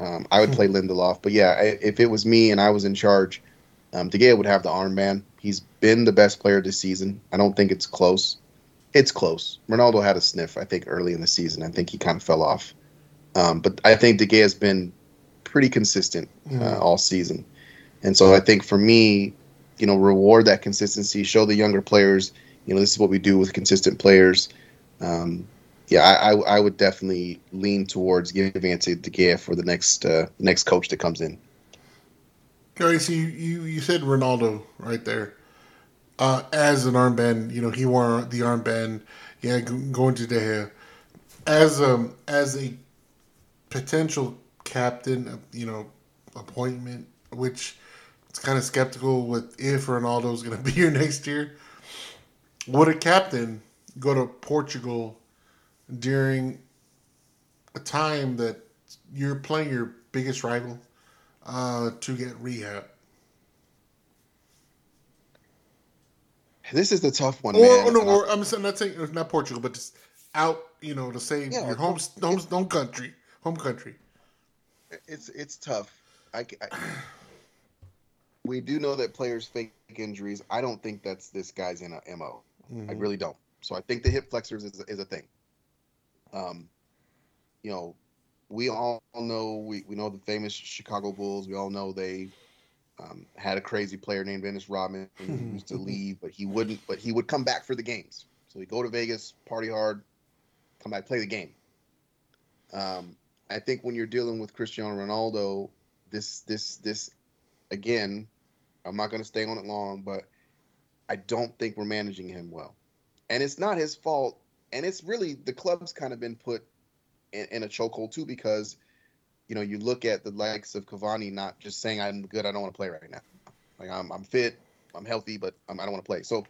Um, I would play Lindelof, but yeah, if it was me and I was in charge, um, De Gea would have the armband. He's been the best player this season. I don't think it's close. It's close. Ronaldo had a sniff, I think, early in the season. I think he kind of fell off. Um, but I think De Gea has been pretty consistent uh, all season. And so I think for me, you know, reward that consistency, show the younger players, you know, this is what we do with consistent players. Um, yeah, I, I, I would definitely lean towards giving it to De Gea for the next uh, next coach that comes in. Gary, so you, you, you said Ronaldo right there. Uh, as an armband, you know, he wore the armband, yeah, going to De Gea. As, um, as a potential captain, uh, you know, appointment, which it's kind of skeptical with if Ronaldo's going to be here next year. Would a captain go to Portugal during a time that you're playing your biggest rival uh, to get rehab? This is the tough one, Or, man. or no, or I'm not saying not Portugal, but just out, you know, to say Yeah, your home, home home country, home country. it's it's tough. I, I- we do know that players fake injuries. I don't think that's this guy's in a mo. I really don't. So I think the hip flexors is, is a thing. Um, you know, we all know we, we know the famous Chicago Bulls. We all know they um, had a crazy player named Dennis Rodman who used to leave, but he wouldn't. But he would come back for the games. So he'd go to Vegas, party hard, come back, play the game. Um, I think when you're dealing with Cristiano Ronaldo, this this this again, I'm not going to stay on it long, but I don't think we're managing him well, and it's not his fault. And it's really the club's kind of been put in, in a chokehold too because you know you look at the likes of Cavani not just saying I'm good, I don't want to play right now. Like I'm I'm fit, I'm healthy, but um, I don't want to play. So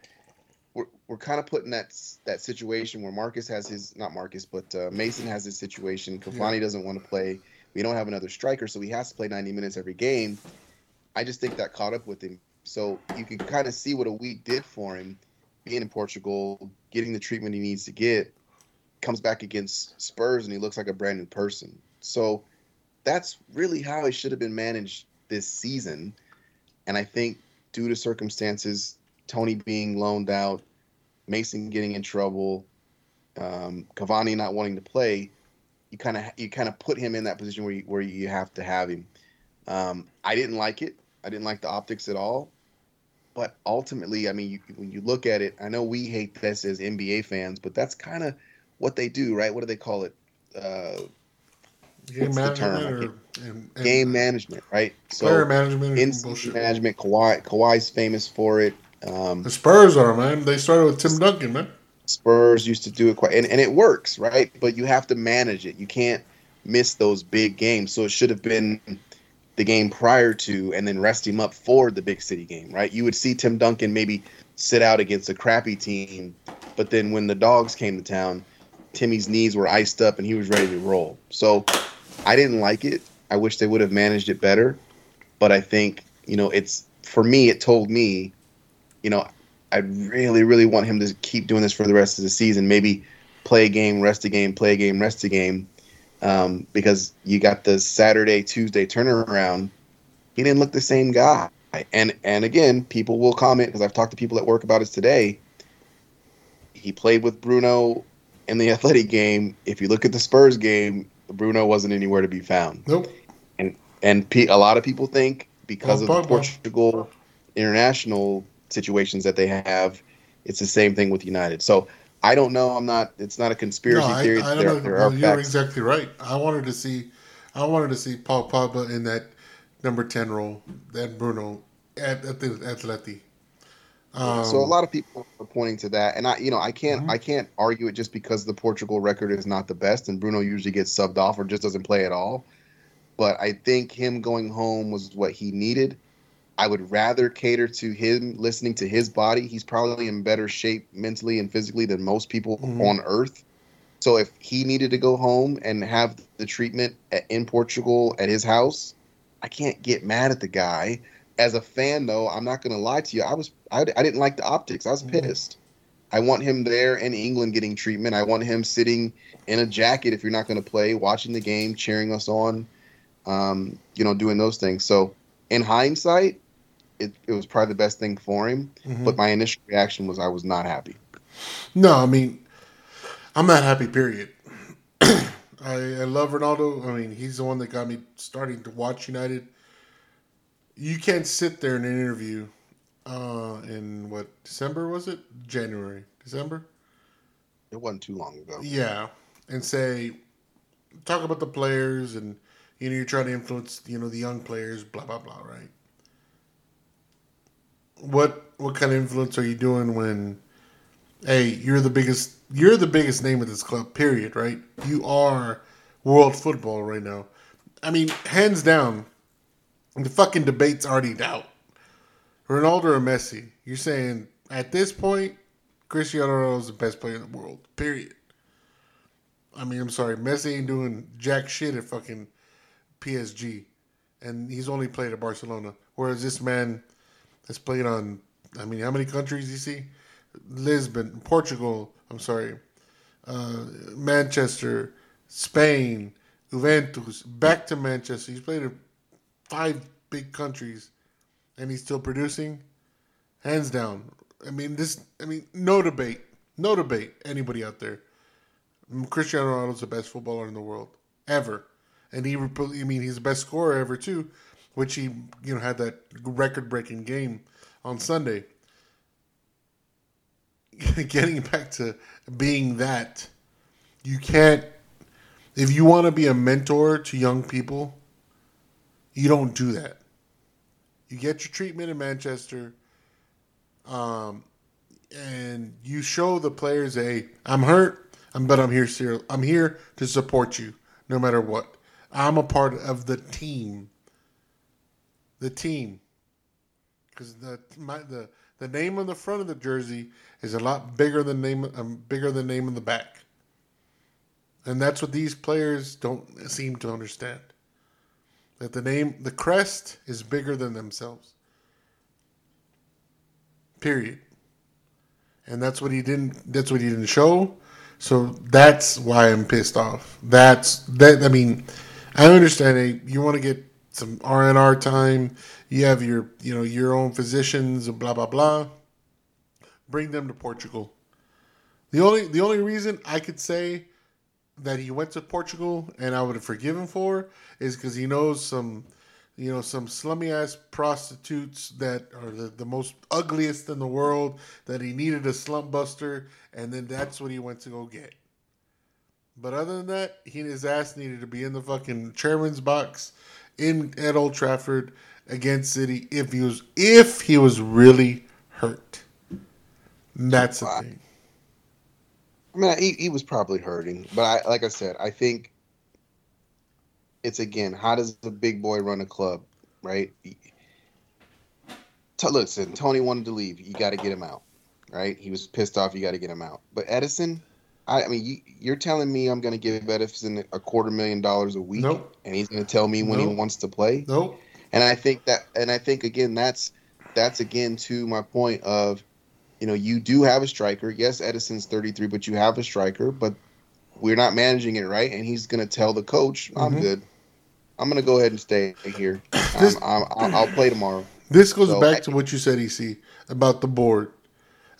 we're, we're kind of putting that that situation where Marcus has his not Marcus, but uh, Mason has his situation. Cavani doesn't want to play. We don't have another striker, so he has to play 90 minutes every game. I just think that caught up with him. So you can kind of see what a week did for him, being in Portugal, getting the treatment he needs to get. Comes back against Spurs and he looks like a brand new person. So that's really how it should have been managed this season. And I think due to circumstances, Tony being loaned out, Mason getting in trouble, um, Cavani not wanting to play, you kind of you kind of put him in that position where you, where you have to have him. Um, I didn't like it. I didn't like the optics at all. But ultimately, I mean, you, when you look at it, I know we hate this as NBA fans, but that's kind of what they do, right? What do they call it? Uh, Game What's the term? management and, and game management, right? player management, in and bullshit. management, Kawhi, Kawhi's famous for it. Um, The Spurs are man. They started with Tim Duncan, man. Spurs used to do it quite, and, and it works, right? But you have to manage it. You can't miss those big games. So it should have been the game prior to, and then rest him up for the big city game, right? You would see Tim Duncan maybe sit out against a crappy team, but then when the dogs came to town, Timmy's knees were iced up and he was ready to roll. So I didn't like it. I wish they would have managed it better, but I think you know it's for me. It told me, you know, I really, really want him to keep doing this for the rest of the season. Maybe play a game, rest a game, play a game, rest a game, um, because you got the Saturday, Tuesday turnaround. He didn't look the same guy, and and again, people will comment because I've talked to people at work about it today. He played with Bruno in the athletic game. If you look at the Spurs game, Bruno wasn't anywhere to be found Nope. and pe- a lot of people think because Oh, of the. Portugal international situations that they have, it's the same thing with United. So I don't know. I'm not. It's not a conspiracy No, I, theory. I there, don't know. there No, you're facts. exactly right. I wanted to see, I wanted to see Paul Pogba in that number ten role, that Bruno at at the Atleti. Um, so a lot of people are pointing to that, and I, you know, I can't, Mhm. I can't argue it just because the Portugal record is not the best, and Bruno usually gets subbed off or just doesn't play at all. but I think him going home was what he needed. I would rather cater to him listening to his body. He's probably in better shape mentally and physically than most people Mhm. on earth. So if he needed to go home and have the treatment at, in Portugal at his house, I can't get mad at the guy. As a fan, though, I'm not going to lie to you. I was I, I didn't like the optics. I was Mhm. pissed. I want him there in England getting treatment. I want him sitting in a jacket if you're not going to play, watching the game, cheering us on, um, you know, doing those things. So in hindsight, it, it was probably the best thing for him. Mhm. But my initial reaction was I was not happy. No, I mean, I'm not happy. Period. I, I love Ronaldo. I mean, he's the one that got me starting to watch United. You can't sit there in an interview uh, in what December was it? January, December. It wasn't too long ago. Yeah, and say talk about the players and you know you're trying to influence you know the young players, blah blah blah, right? What what kind of influence are you doing when hey, you're the biggest you're the biggest name of this club, period, right? You are world football right now. I mean, hands down, the fucking debate's already out. Ronaldo or Messi? You're saying at this point, Cristiano Ronaldo is the best player in the world. Period. I mean, I'm sorry, Messi ain't doing jack shit at fucking PSG, and he's only played at Barcelona. Whereas this man has played on, I mean, how many countries you see? Lisbon, Portugal. I'm sorry, uh, Manchester, Spain, Juventus, back to Manchester. He's played in five big countries, and he's still producing. Hands down. I mean, this. I mean, no debate. No debate. Anybody out there? Cristiano Ronaldo's the best footballer in the world ever, and he. I mean, he's the best scorer ever too, which he you know had that record-breaking game on Sunday. Getting back to being that, you can't. If you want to be a mentor to young people, you don't do that. You get your treatment in Manchester, um, and you show the players, "Hey, I'm hurt, but I'm here. I'm here to support you, no matter what. I'm a part of the team. The team, because the my, the the name on the front of the jersey is a lot bigger than name um, bigger than name on the back, and that's what these players don't seem to understand. That the name, the crest, is bigger than themselves. Period. And that's what he didn't. That's what he didn't show. So that's why I'm pissed off. That's that. I mean, I understand. Hey, you want to get some R and R time. You have your, you know, your own physicians and blah blah blah. Bring them to Portugal. The only the only reason I could say that he went to Portugal and I would have forgiven for is because he knows some, you know, some slummy ass prostitutes that are the, the most ugliest in the world that he needed a slump buster and then that's what he went to go get. But other than that, he and his ass needed to be in the fucking chairman's box in at Old Trafford against City if he was if he was really hurt. That's the thing. I mean, he, he was probably hurting, but I, like I said, I think it's again, how does a big boy run a club, right? T- listen, Tony wanted to leave. You got to get him out, right? He was pissed off. You got to get him out. But Edinson, I, I mean, you, you're telling me I'm going to give Edinson a quarter million dollars a week, Nope. and he's going to tell me when he wants to play? Nope. And I think that, and I think again, that's that's again to my point of, you know, you do have a striker. Yes, Edinson's 33, but you have a striker, but we're not managing it right. And he's going to tell the coach, "I'm Mhm. good. I'm going to go ahead and stay here. This- I'm, I'm, I'll, I'll play tomorrow." This goes So, back I- to what you said, EC, about the board.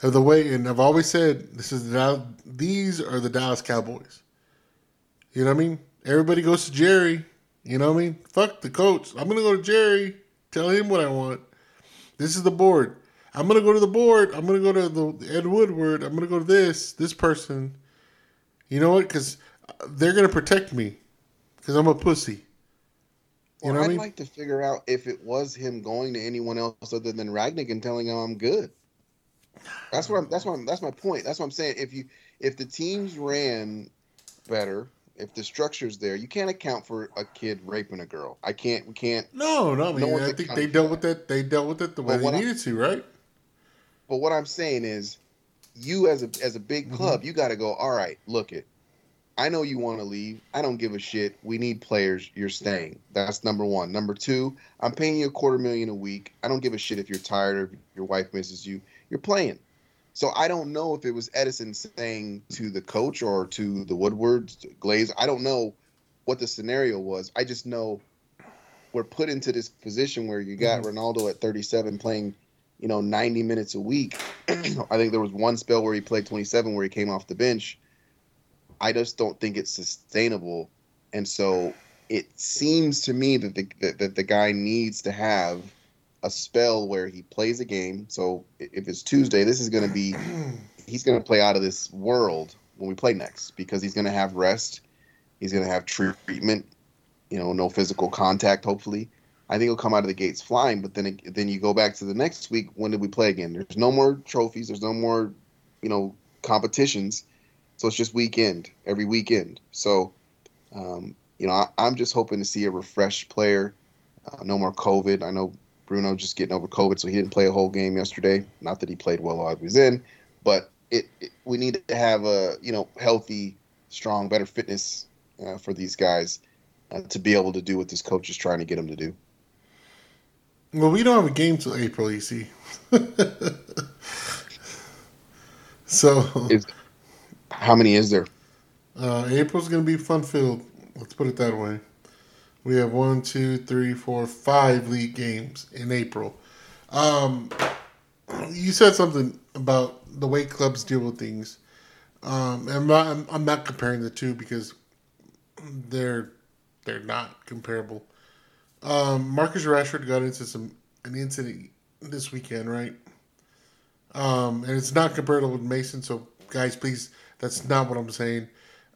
Of the way, and I've always said this is the these are the Dallas Cowboys. You know what I mean? Everybody goes to Jerry. You know what I mean? Fuck the coach. I'm gonna go to Jerry. Tell him what I want. This is the board. I'm gonna go to the board. I'm gonna go to the Ed Woodward. I'm gonna go to this this person. You know what? Because they're gonna protect me. Because I'm a pussy. You Well, know what I'd I mean? like to figure out if it was him going to anyone else other than Rangnick and telling him I'm good. That's what I'm, that's what I'm, that's my point. That's what I'm saying. If you if the teams ran better, if the structure's there, you can't account for a kid raping a girl. I can't. We can't. No, no. I mean, No I think they dealt with that. They dealt with it the way they what I- needed to, right? But what I'm saying is, you as a as a big mm-hmm. club, you got to go. All right, look it. I know you want to leave. I don't give a shit. We need players. You're staying. That's number one. Number two, I'm paying you a quarter million a week. I don't give a shit if you're tired or if your wife misses you. You're playing. So I don't know if it was Edinson saying to the coach or to the Woodwards, to Glaze. I don't know what the scenario was. I just know we're put into this position where you got mhm. Ronaldo at 37 playing, you know, 90 minutes a week. I think there was one spell where he played 27 where he came off the bench. I just don't think it's sustainable, and so it seems to me that the that, that the guy needs to have a spell where he plays a game. So if it's Tuesday, this is going to be he's going to play out of this world when we play next because he's going to have rest. He's going to have treatment. You know, no physical contact. Hopefully, I think he'll come out of the gates flying. But then it, then you go back to the next week. When did we play again? There's no more trophies. There's no more, you know, competitions. So it's just weekend every weekend. So, um, you know, I, I'm just hoping to see a refreshed player. Uh, no more COVID. I know Bruno just getting over COVID, so he didn't play a whole game yesterday. Not that he played well while he was in, but it, it we need to have a you know healthy, strong, better fitness uh, for these guys uh, to be able to do what this coach is trying to get them to do. Well, we don't have a game till April, you see. so Is how many is there? uh, April's going to be fun filled. Let's put it that way. We have one, two, three, four, five league games in April. Um, you said something about the way clubs deal with things. Um, I'm not. I'm, I'm not comparing the two because they're they're not comparable. Um, Marcus Rashford got into some an incident this weekend, right? Um, and it's not comparable with Mason. So, guys, please, that's not what I'm saying.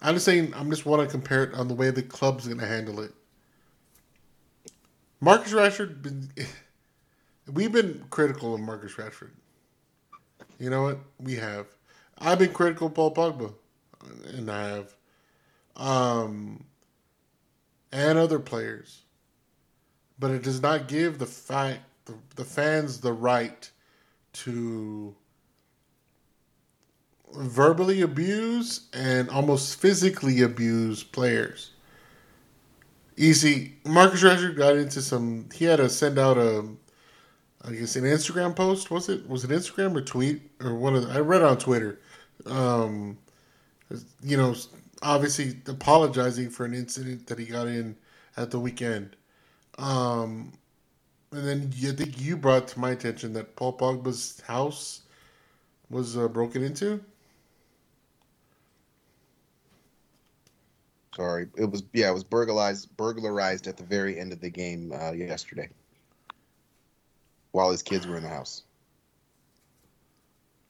I'm just saying I'm just want to compare it on the way the club's going to handle it. Marcus Rashford, been, we've been critical of Marcus Rashford. You know what? We have. I've been critical of Paul Pogba, and I have, um, and other players. But it does not give the fact the, the fans the right to verbally abuse and almost physically abuse players. Easy. Marcus Rashford got into some. He had to send out a, I guess an Instagram post. Was it? Was it Instagram or tweet or one of? The, I read on Twitter. Um, you know, obviously apologizing for an incident that he got in at the weekend. Um, and then I think you brought to my attention that Paul Pogba's house was uh, broken into. Sorry, it was yeah, it was burglarized burglarized at the very end of the game uh, yesterday, while his kids were in the house.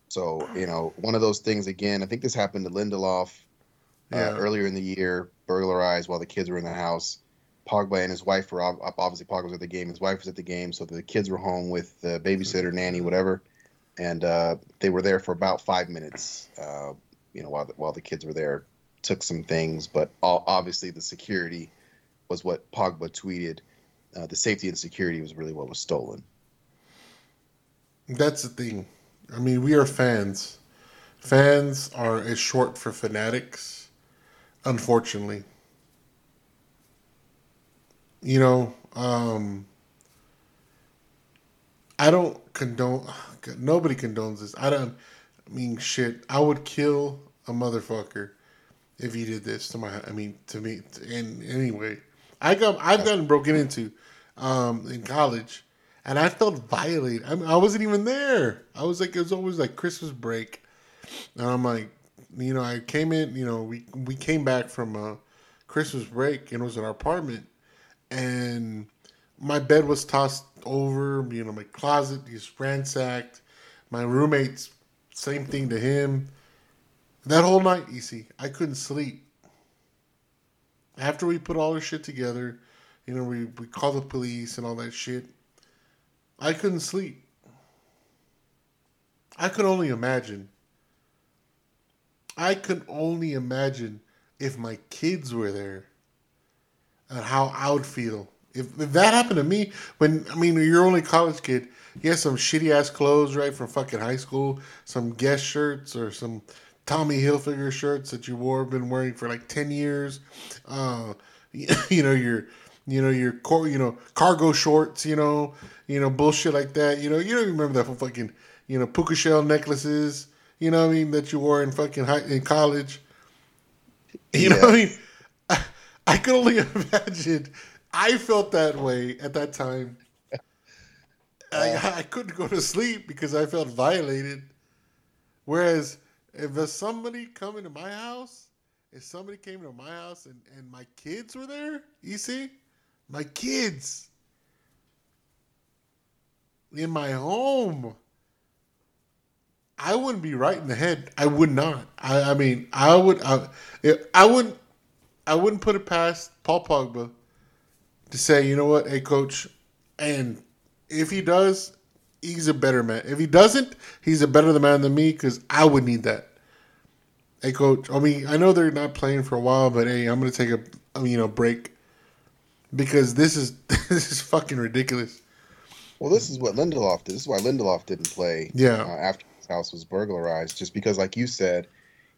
So you know, one of those things again. I think this happened to Lindelof uh, Yeah. earlier in the year, burglarized while the kids were in the house. Pogba and his wife were obviously Pogba was at the game. His wife was at the game, so the kids were home with the babysitter, nanny, whatever, and uh, they were there for about five minutes. Uh, you know, while the, while the kids were there, took some things, but obviously the security was what Pogba tweeted. Uh, the safety and security was really what was stolen. That's the thing. I mean, we are fans. Fans are as short for fanatics, unfortunately. You know, um, I don't condone. Nobody condones this. I don't. I mean, shit. I would kill a motherfucker if you did this to my. I mean, to me. and anyway, I got. I've gotten broken into um, in college, and I felt violated. I, mean, I wasn't even there. I was like, it was always like Christmas break, and I'm like, you know, I came in. You know, we we came back from a Christmas break, and it was in our apartment, and my bed was tossed over. You know, my closet is ransacked. My roommates, same thing to him. That whole night, EC, I couldn't sleep. After we put all our shit together, you know, we, we called the police and all that shit. I couldn't sleep. I could only imagine. I could only imagine if my kids were there and how I would feel. If, if that happened to me, when I mean you're only college kid, you have some shitty ass clothes right from fucking high school, some Guess shirts or some Tommy Hilfiger shirts that you wore been wearing for like ten years. Uh, you know your you know your core you know cargo shorts. You know you know bullshit like that. You know you don't remember that fucking you know puka shell necklaces. You know what I mean that you wore in fucking high, in college. You know what I mean? I, I could only imagine. I felt that way at that time. I, I couldn't go to sleep because I felt violated. Whereas if there's somebody coming to my house, if somebody came to my house and, and my kids were there, you see, my kids in my home, I wouldn't be right in the head. I would not. I, I mean, I would. I, I wouldn't. I wouldn't put it past Paul Pogba to say, you know what, hey coach, and if he does, he's a better man. If he doesn't, he's a better man than me because I would need that. Hey coach, I mean, I know they're not playing for a while, but hey, I'm gonna take a you know break because this is this is fucking ridiculous. Well, this is what Lindelof did. This is why Lindelof didn't play. Yeah. Uh, after his house was burglarized, just because, like you said,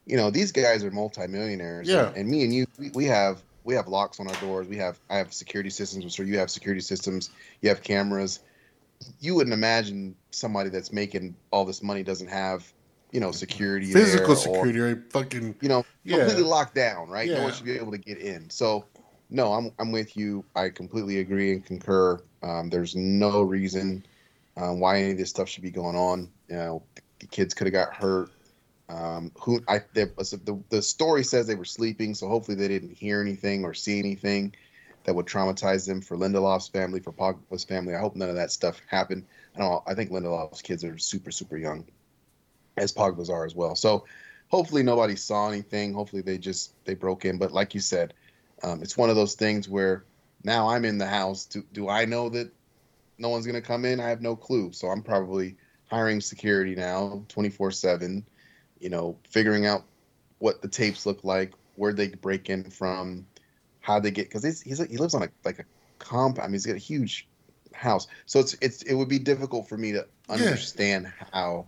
you know these guys are multimillionaires. Yeah. And, and me and you, we, we have we have locks on our doors. We have I have security systems. I'm sure you have security systems. You have cameras. You wouldn't imagine somebody that's making all this money doesn't have, you know, security. Physical or- security, right? Fucking you know, Yeah. completely locked down, right? No one should be able to get in. So, no, I'm I'm with you. I completely agree and concur. Um, there's no reason um, why any of this stuff should be going on. You know, the kids could have got hurt. Um, who I they, the the story says they were sleeping, so hopefully they didn't hear anything or see anything that would traumatize them. For Lindelof's family, for Pogba's family, I hope none of that stuff happened. I don't. I think Lindelof's kids are super super young, as Pogba's are as well. So hopefully nobody saw anything. Hopefully they just they broke in. But like you said, um, it's one of those things where now I'm in the house. Do do I know that no one's gonna come in? I have no clue. So I'm probably hiring security now, twenty four seven. You know, figuring out what the tapes look like, where they break in from, how they get because he's, he's he lives on a like a compound. I mean, he's got a huge house, so it's it's it would be difficult for me to understand how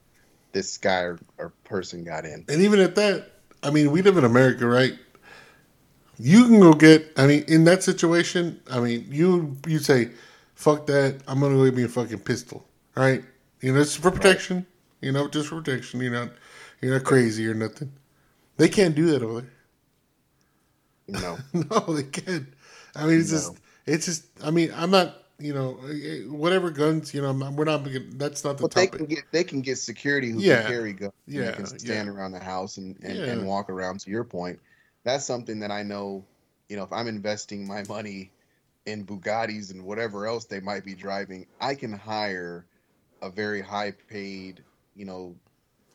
this guy or, or person got in. And even at that, I mean, we live in America, right? You can go get. I mean, in that situation, I mean, you you say, "Fuck that! I'm gonna go get me a fucking pistol." Right? You know, it's for protection. You know, just for protection. You're not you're not crazy or nothing. They can't do that over there. No. no, they can't. I mean, it's No. just it's just. I mean, I'm not. You know, eh, whatever guns. You know, we're not. That's not the they topic. can get they can get security who Yeah. can carry guns. Yeah, they can stand yeah. around the house and, and, Yeah. and walk around. To your point, that's something that I know. You know, if I'm investing my money in Bugattis and whatever else they might be driving, I can hire a very high paid, you know,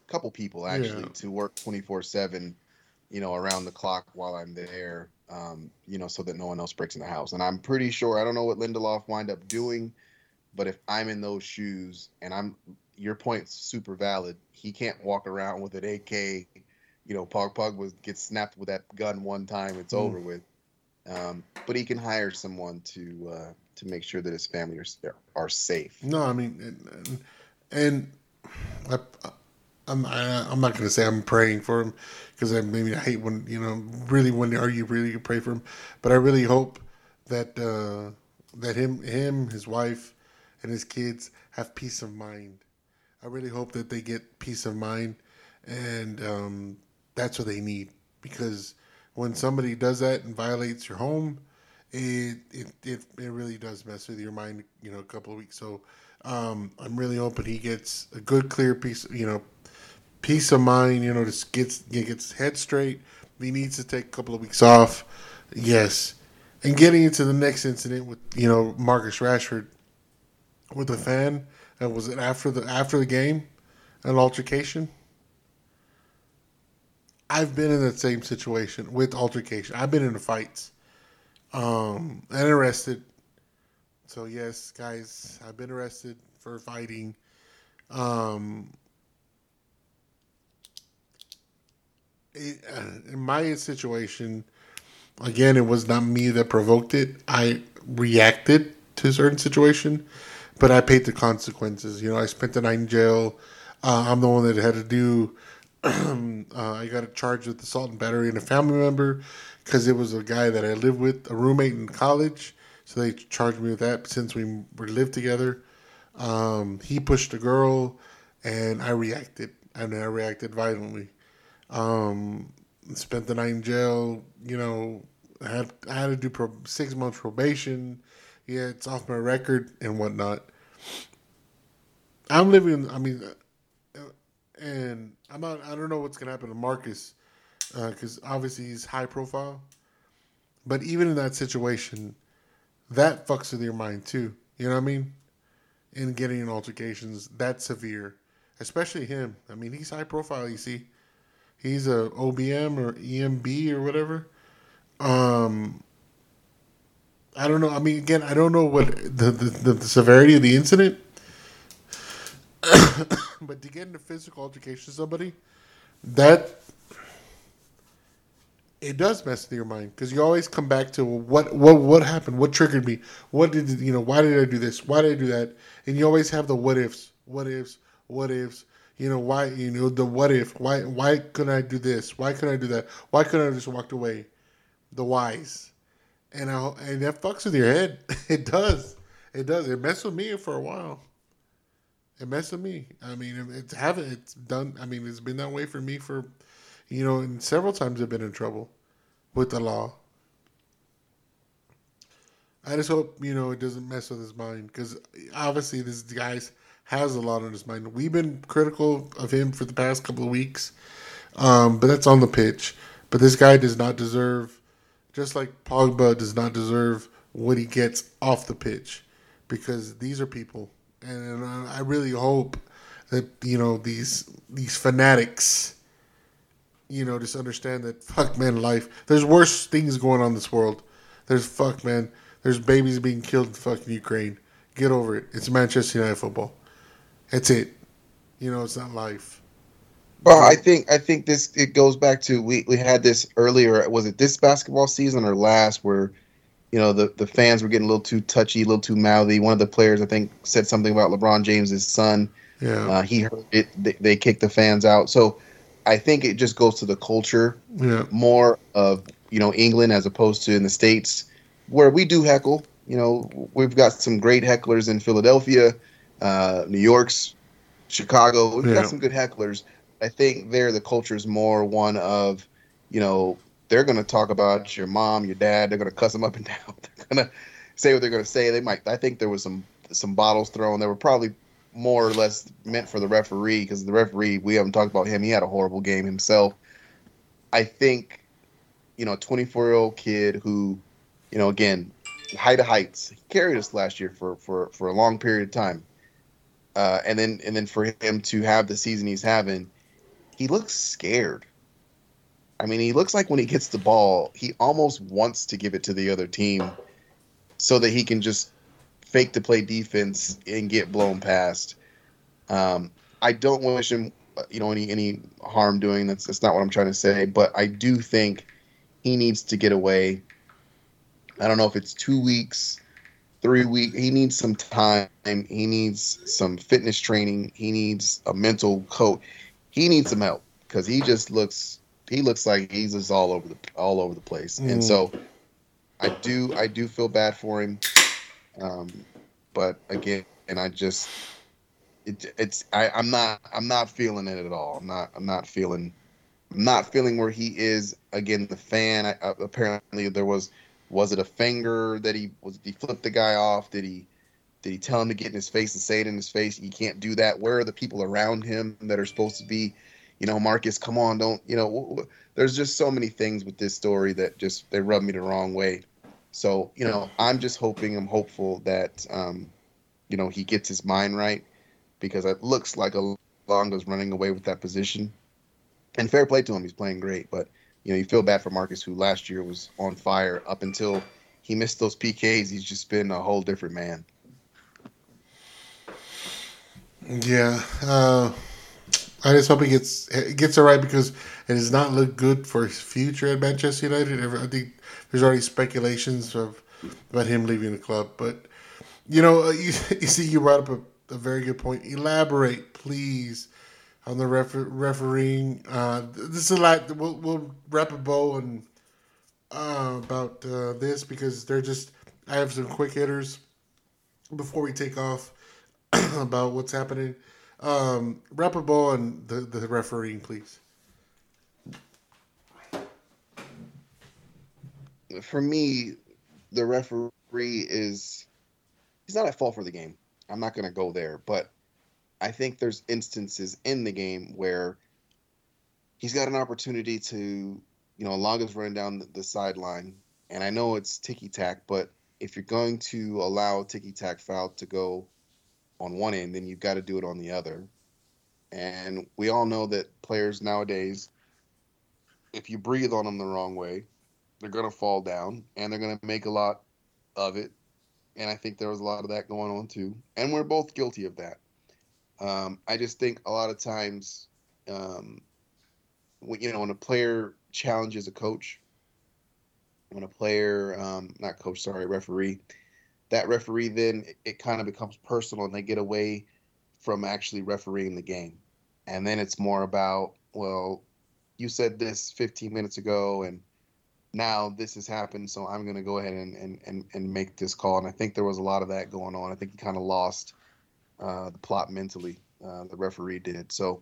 couple people actually Yeah. to work 24 seven, you know, around the clock while I'm there. Um, you know, so that no one else breaks in the house. And I'm pretty sure I don't know what Lindelof wind up doing, but if I'm in those shoes and I'm your point's super valid. He can't walk around with an AK. You know, Pog Pog was gets snapped with that gun one time, it's Mm. over with. Um, but he can hire someone to uh, to make sure that his family are are safe. No, I mean, and, and I, I'm I, I'm not to say I'm praying for him because I maybe I hate when you know really when are you really pray for him, but I really hope that uh, that him him his wife and his kids have peace of mind. I really hope that they get peace of mind, and um, that's what they need because when somebody does that and violates your home, it it it, it really does mess with your mind. You know, a couple of weeks. So um, I'm really hoping he gets a good, clear piece. You know, peace of mind. You know, just gets his head straight. He needs to take a couple of weeks off. Yes, and getting into the next incident with you know Marcus Rashford with the fan. And was it after the after the game, an altercation? I've been in that same situation with altercation. I've been in fights, um, and arrested. So yes, guys, I've been arrested for fighting. Um, in my situation, again, it was not me that provoked it. I reacted to a certain situation, but I paid the consequences. You know, I spent the night in jail. Uh, I'm the one that had to do. uh, I got charged with assault and battery and a family member because it was a guy that I lived with, a roommate in college. So they charged me with that since we lived together. Um, he pushed a girl, and I reacted, and I reacted violently. Um, spent the night in jail. You know, I had I had to do pro- six months probation. Yeah, it's off my record and whatnot. I'm living. I mean, uh, and I'm not. I don't know what's gonna happen to Marcus because obviously he's high profile. But even in that situation, that fucks with your mind too. You know what I mean? In getting in altercations that severe, especially him. I mean, he's high profile. You see, he's a OBM or EMB or whatever. Um, I don't know. I mean, again, I don't know what the the, the severity of the incident, but to get into physical altercation with somebody, that it does mess with your mind. Because you always come back to what what what happened, what triggered me, what did you know, why did I do this, why did I do that, and you always have the what ifs, what ifs, what ifs. You know why you know the what if why why couldn't I do this why couldn't I do that why couldn't I just walked away, the whys, and I and that fucks with your head. It does, it does. It messed with me for a while. It messed with me. I mean, it's haven't it's done. I mean, it's been that way for me for you know, and several times I've been in trouble with the law. I just hope you know it doesn't mess with his mind because obviously this guy has a lot on his mind. We've been critical of him for the past couple of weeks, um, but that's on the pitch. But this guy does not deserve, just like Pogba does not deserve what he gets off the pitch, because these are people, and I really hope that you know these these fanatics you know, just understand that fuck man, life. There's worse things going on in this world. There's fuck man. There's babies being killed in fucking Ukraine. Get over it. It's Manchester United football. That's it. You know, it's not life. Well, I think I think this it goes back to we we had this earlier. Was it this basketball season or last where, you know, the the fans were getting a little too touchy, a little too mouthy. One of the players I think said something about LeBron James's son. Yeah. Uh, he heard it. They, they kicked the fans out. So I think it just goes to the culture yeah. more of you know England as opposed to in the states where we do heckle. You know, we've got some great hecklers in Philadelphia, uh, New York's, Chicago. We've Yeah. got some good hecklers. I think there the culture is more one of, you know, they're going to talk about your mom, your dad. They're going to cuss them up and down. They're going to say what they're going to say. They might. I think there was some some bottles thrown. They were probably more or less meant for the referee because the referee we haven't talked about him. He had a horrible game himself. I think, you know, a 24 year old kid who, you know, again, height of heights, he carried us last year for for for a long period of time, uh, and then and then for him to have the season he's having, he looks scared. I mean, he looks like when he gets the ball, he almost wants to give it to the other team, so that he can just fake to play defense and get blown past. Um, I don't wish him, you know, any any harm doing. That's that's not what I'm trying to say. But I do think he needs to get away. I don't know if it's two weeks, three weeks. He needs some time. He needs some fitness training. He needs a mental coach. He needs some help because he just looks. He looks like he's just all over the all over the place. And Mm. so, I do I do feel bad for him. Um, but again, and I just it, it's I, I'm not I'm not feeling it at all. I'm not I'm not feeling I'm not feeling where he is. Again, the fan. I, apparently, there was was it a finger that he was he flipped the guy off? Did he did he tell him to get in his face and say it in his face? You can't do that. Where are the people around him that are supposed to be? You know, Marcus, come on, don't you know? There's just so many things with this story that just they rub me the wrong way. So you know, I'm just hoping, I'm hopeful that um, you know he gets his mind right because it looks like Elanga's running away with that position. And fair play to him, he's playing great. But you know, you feel bad for Marcus, who last year was on fire up until he missed those PKs. He's just been a whole different man. Yeah. Uh, I just hope he gets gets it right because it does not look good for his future at Manchester United. I think there's already speculations of about him leaving the club. But you know, uh, you, you see, you brought up a, a very good point. Elaborate, please, on the refer- refereeing. Uh, this is a lot. We'll, we'll wrap a bow on uh, about uh, this because they're just. I have some quick hitters before we take off about what's happening. Um, wrap a bow on the, the refereeing, please. For me, the referee is he's not at fault for the game. I'm not going to go there, but I think there's instances in the game where he's got an opportunity to, you know, Elanga's running down the, the sideline, and I know it's ticky tack, but if you're going to allow ticky tack foul to go on one end, then you've got to do it on the other. And we all know that players nowadays, if you breathe on them the wrong way, they're going to fall down and they're going to make a lot of it. And I think there was a lot of that going on too. And we're both guilty of that. Um, I just think a lot of times, um, when, you know, when a player challenges a coach, when a player, um, not coach, sorry, referee, that referee then it, it kind of becomes personal and they get away from actually refereeing the game. And then it's more about, well, you said this 15 minutes ago and now this has happened, so I'm going to go ahead and, and, and, and make this call. And I think there was a lot of that going on. I think he kind of lost uh, the plot mentally, uh, the referee did. So,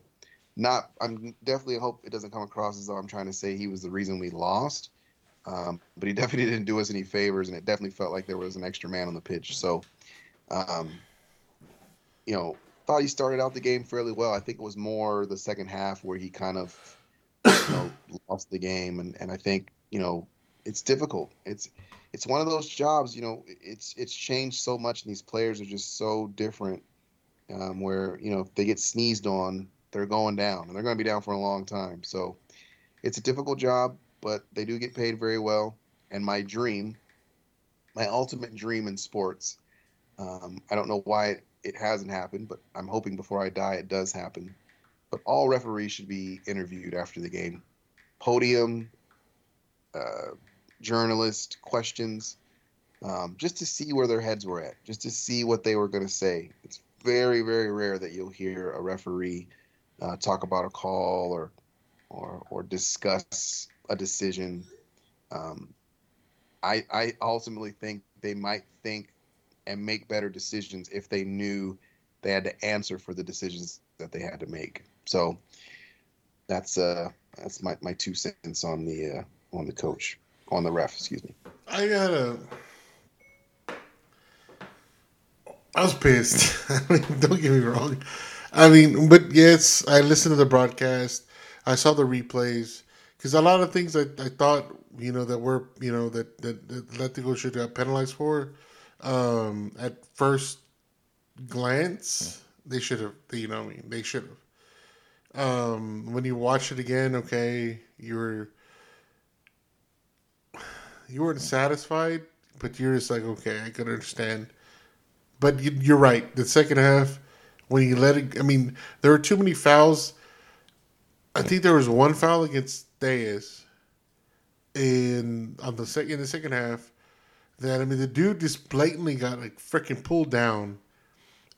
not, I'm definitely hope it doesn't come across as though I'm trying to say he was the reason we lost. Um, but he definitely didn't do us any favors, and it definitely felt like there was an extra man on the pitch. So, um, you know, thought he started out the game fairly well. I think it was more the second half where he kind of, you know, lost the game, and, and I think you know it's difficult. It's it's one of those jobs. You know, it's it's changed so much, and these players are just so different. Um, where you know if they get sneezed on, they're going down, and they're going to be down for a long time. So it's a difficult job but they do get paid very well. And my dream, my ultimate dream in sports, um, I don't know why it, it hasn't happened, but I'm hoping before I die it does happen. But all referees should be interviewed after the game. Podium, uh, journalist questions, um, just to see where their heads were at, just to see what they were going to say. It's very, very rare that you'll hear a referee uh, talk about a call or or or discuss a decision. Um, I I ultimately think they might think and make better decisions if they knew they had to answer for the decisions that they had to make. So that's uh that's my, my two cents on the uh, on the coach on the ref. Excuse me. I gotta. I was pissed. I mean, don't get me wrong. I mean, but yes, I listened to the broadcast. I saw the replays because a lot of things I, I thought you know that were you know that that, that Atletico should have penalized for um, at first glance they should have you know I mean they should have um, when you watch it again okay you were you weren't satisfied but you're just like okay I could understand but you, you're right the second half when you let it I mean there were too many fouls I think there was one foul against Diaz in on the second in the second half that I mean the dude just blatantly got like freaking pulled down,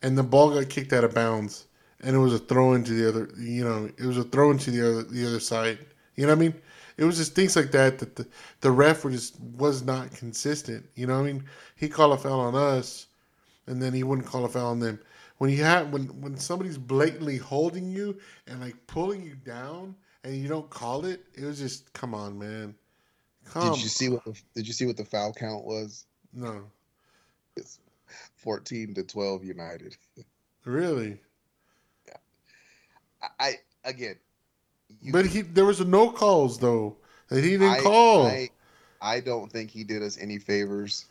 and the ball got kicked out of bounds, and it was a throw into the other. You know, it was a throw into the other the other side. You know what I mean? It was just things like that that the the ref just was not consistent. You know what I mean? He called a foul on us, and then he wouldn't call a foul on them. When you have when when somebody's blatantly holding you and like pulling you down and you don't call it, it was just come on, man. Come did you see what the, did you see what the foul count was? No. It's fourteen to twelve United. Really? Yeah. I again. You, but he there was no calls though that he didn't I, call. I, I don't think he did us any favors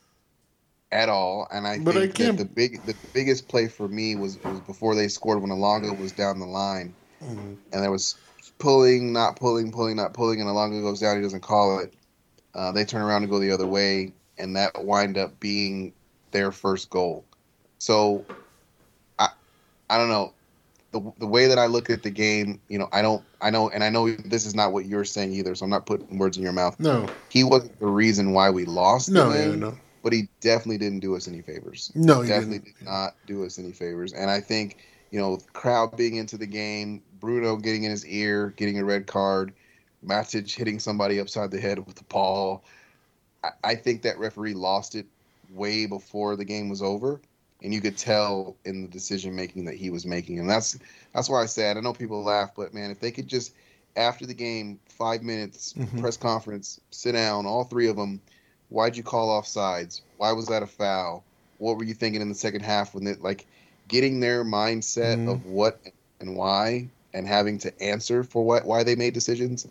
at all. And I but think I that the big the biggest play for me was was before they scored when Elanga was down the line, mm-hmm. and there was pulling, not pulling, pulling, not pulling, and Elanga goes down. He doesn't call it. Uh, they turn around and go the other way, and that wind up being their first goal. So, I, I don't know. the the way that I look at the game, you know, I don't, I know, and I know this is not what you're saying either. So I'm not putting words in your mouth. No, He wasn't the reason why we lost. no, game, no, but he definitely didn't do us any favors. no, he definitely didn't. did not do us any favors. And I think, you know, crowd being into the game, Bruno getting in his ear, getting a red card, Matic hitting somebody upside the head with the ball. I, I think that referee lost it way before the game was over. And you could tell in the decision making that he was making. And that's that's why I said I know people laugh, but man, if they could just after the game, five minutes, Mhm. press conference, sit down, all three of them. Why'd you call off sides? Why was that a foul? What were you thinking in the second half when it like getting their mindset Mhm. of what and why and having to answer for what why they made decisions?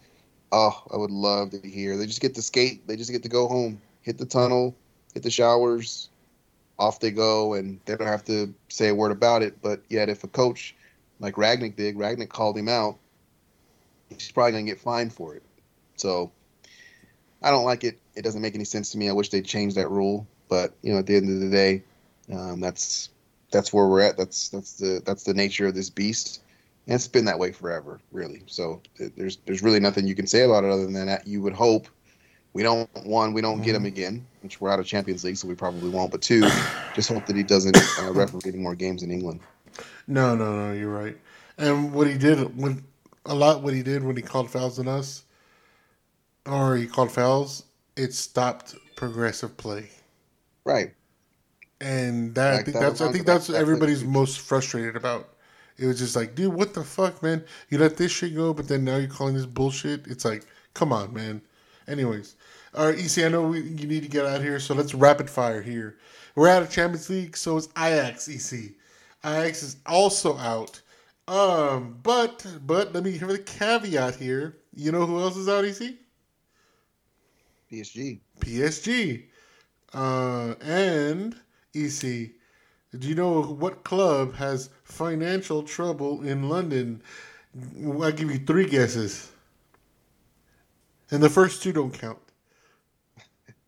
Oh, I would love to hear. They just get to skate. They just get to go home, hit the tunnel, hit the showers, off they go, and they don't have to say a word about it. But yet, if a coach like Rangnick did, Rangnick called him out, he's probably gonna get fined for it. So I don't like it. It doesn't make any sense to me. I wish they'd change that rule. But you know, at the end of the day, um, that's that's where we're at. That's that's the that's the nature of this beast, and it's been that way forever, really. So th- there's there's really nothing you can say about it other than that. You would hope we don't one we don't get him again, which we're out of Champions League, so we probably won't. But two, just hope that he doesn't uh, referee any more games in England. No, no, no, you're right. And what he did when a lot what he did when he called fouls on us, or he called fouls, it stopped progressive play. Right. And that I think that that's I think that's what everybody's like- most frustrated about. It was just like, dude, what the fuck, man? You let this shit go, but then now you're calling this bullshit. It's like, come on, man. Anyways, all right, EC, I know we, you need to get out of here, so let's rapid fire here. We're out of Champions League, so is Ajax. EC, Ajax is also out. Um, but but let me give the caveat here. You know who else is out? EC, PSG. PSG, uh, and EC. Do you know what club has financial trouble in London? I'll give you three guesses. And the first two don't count.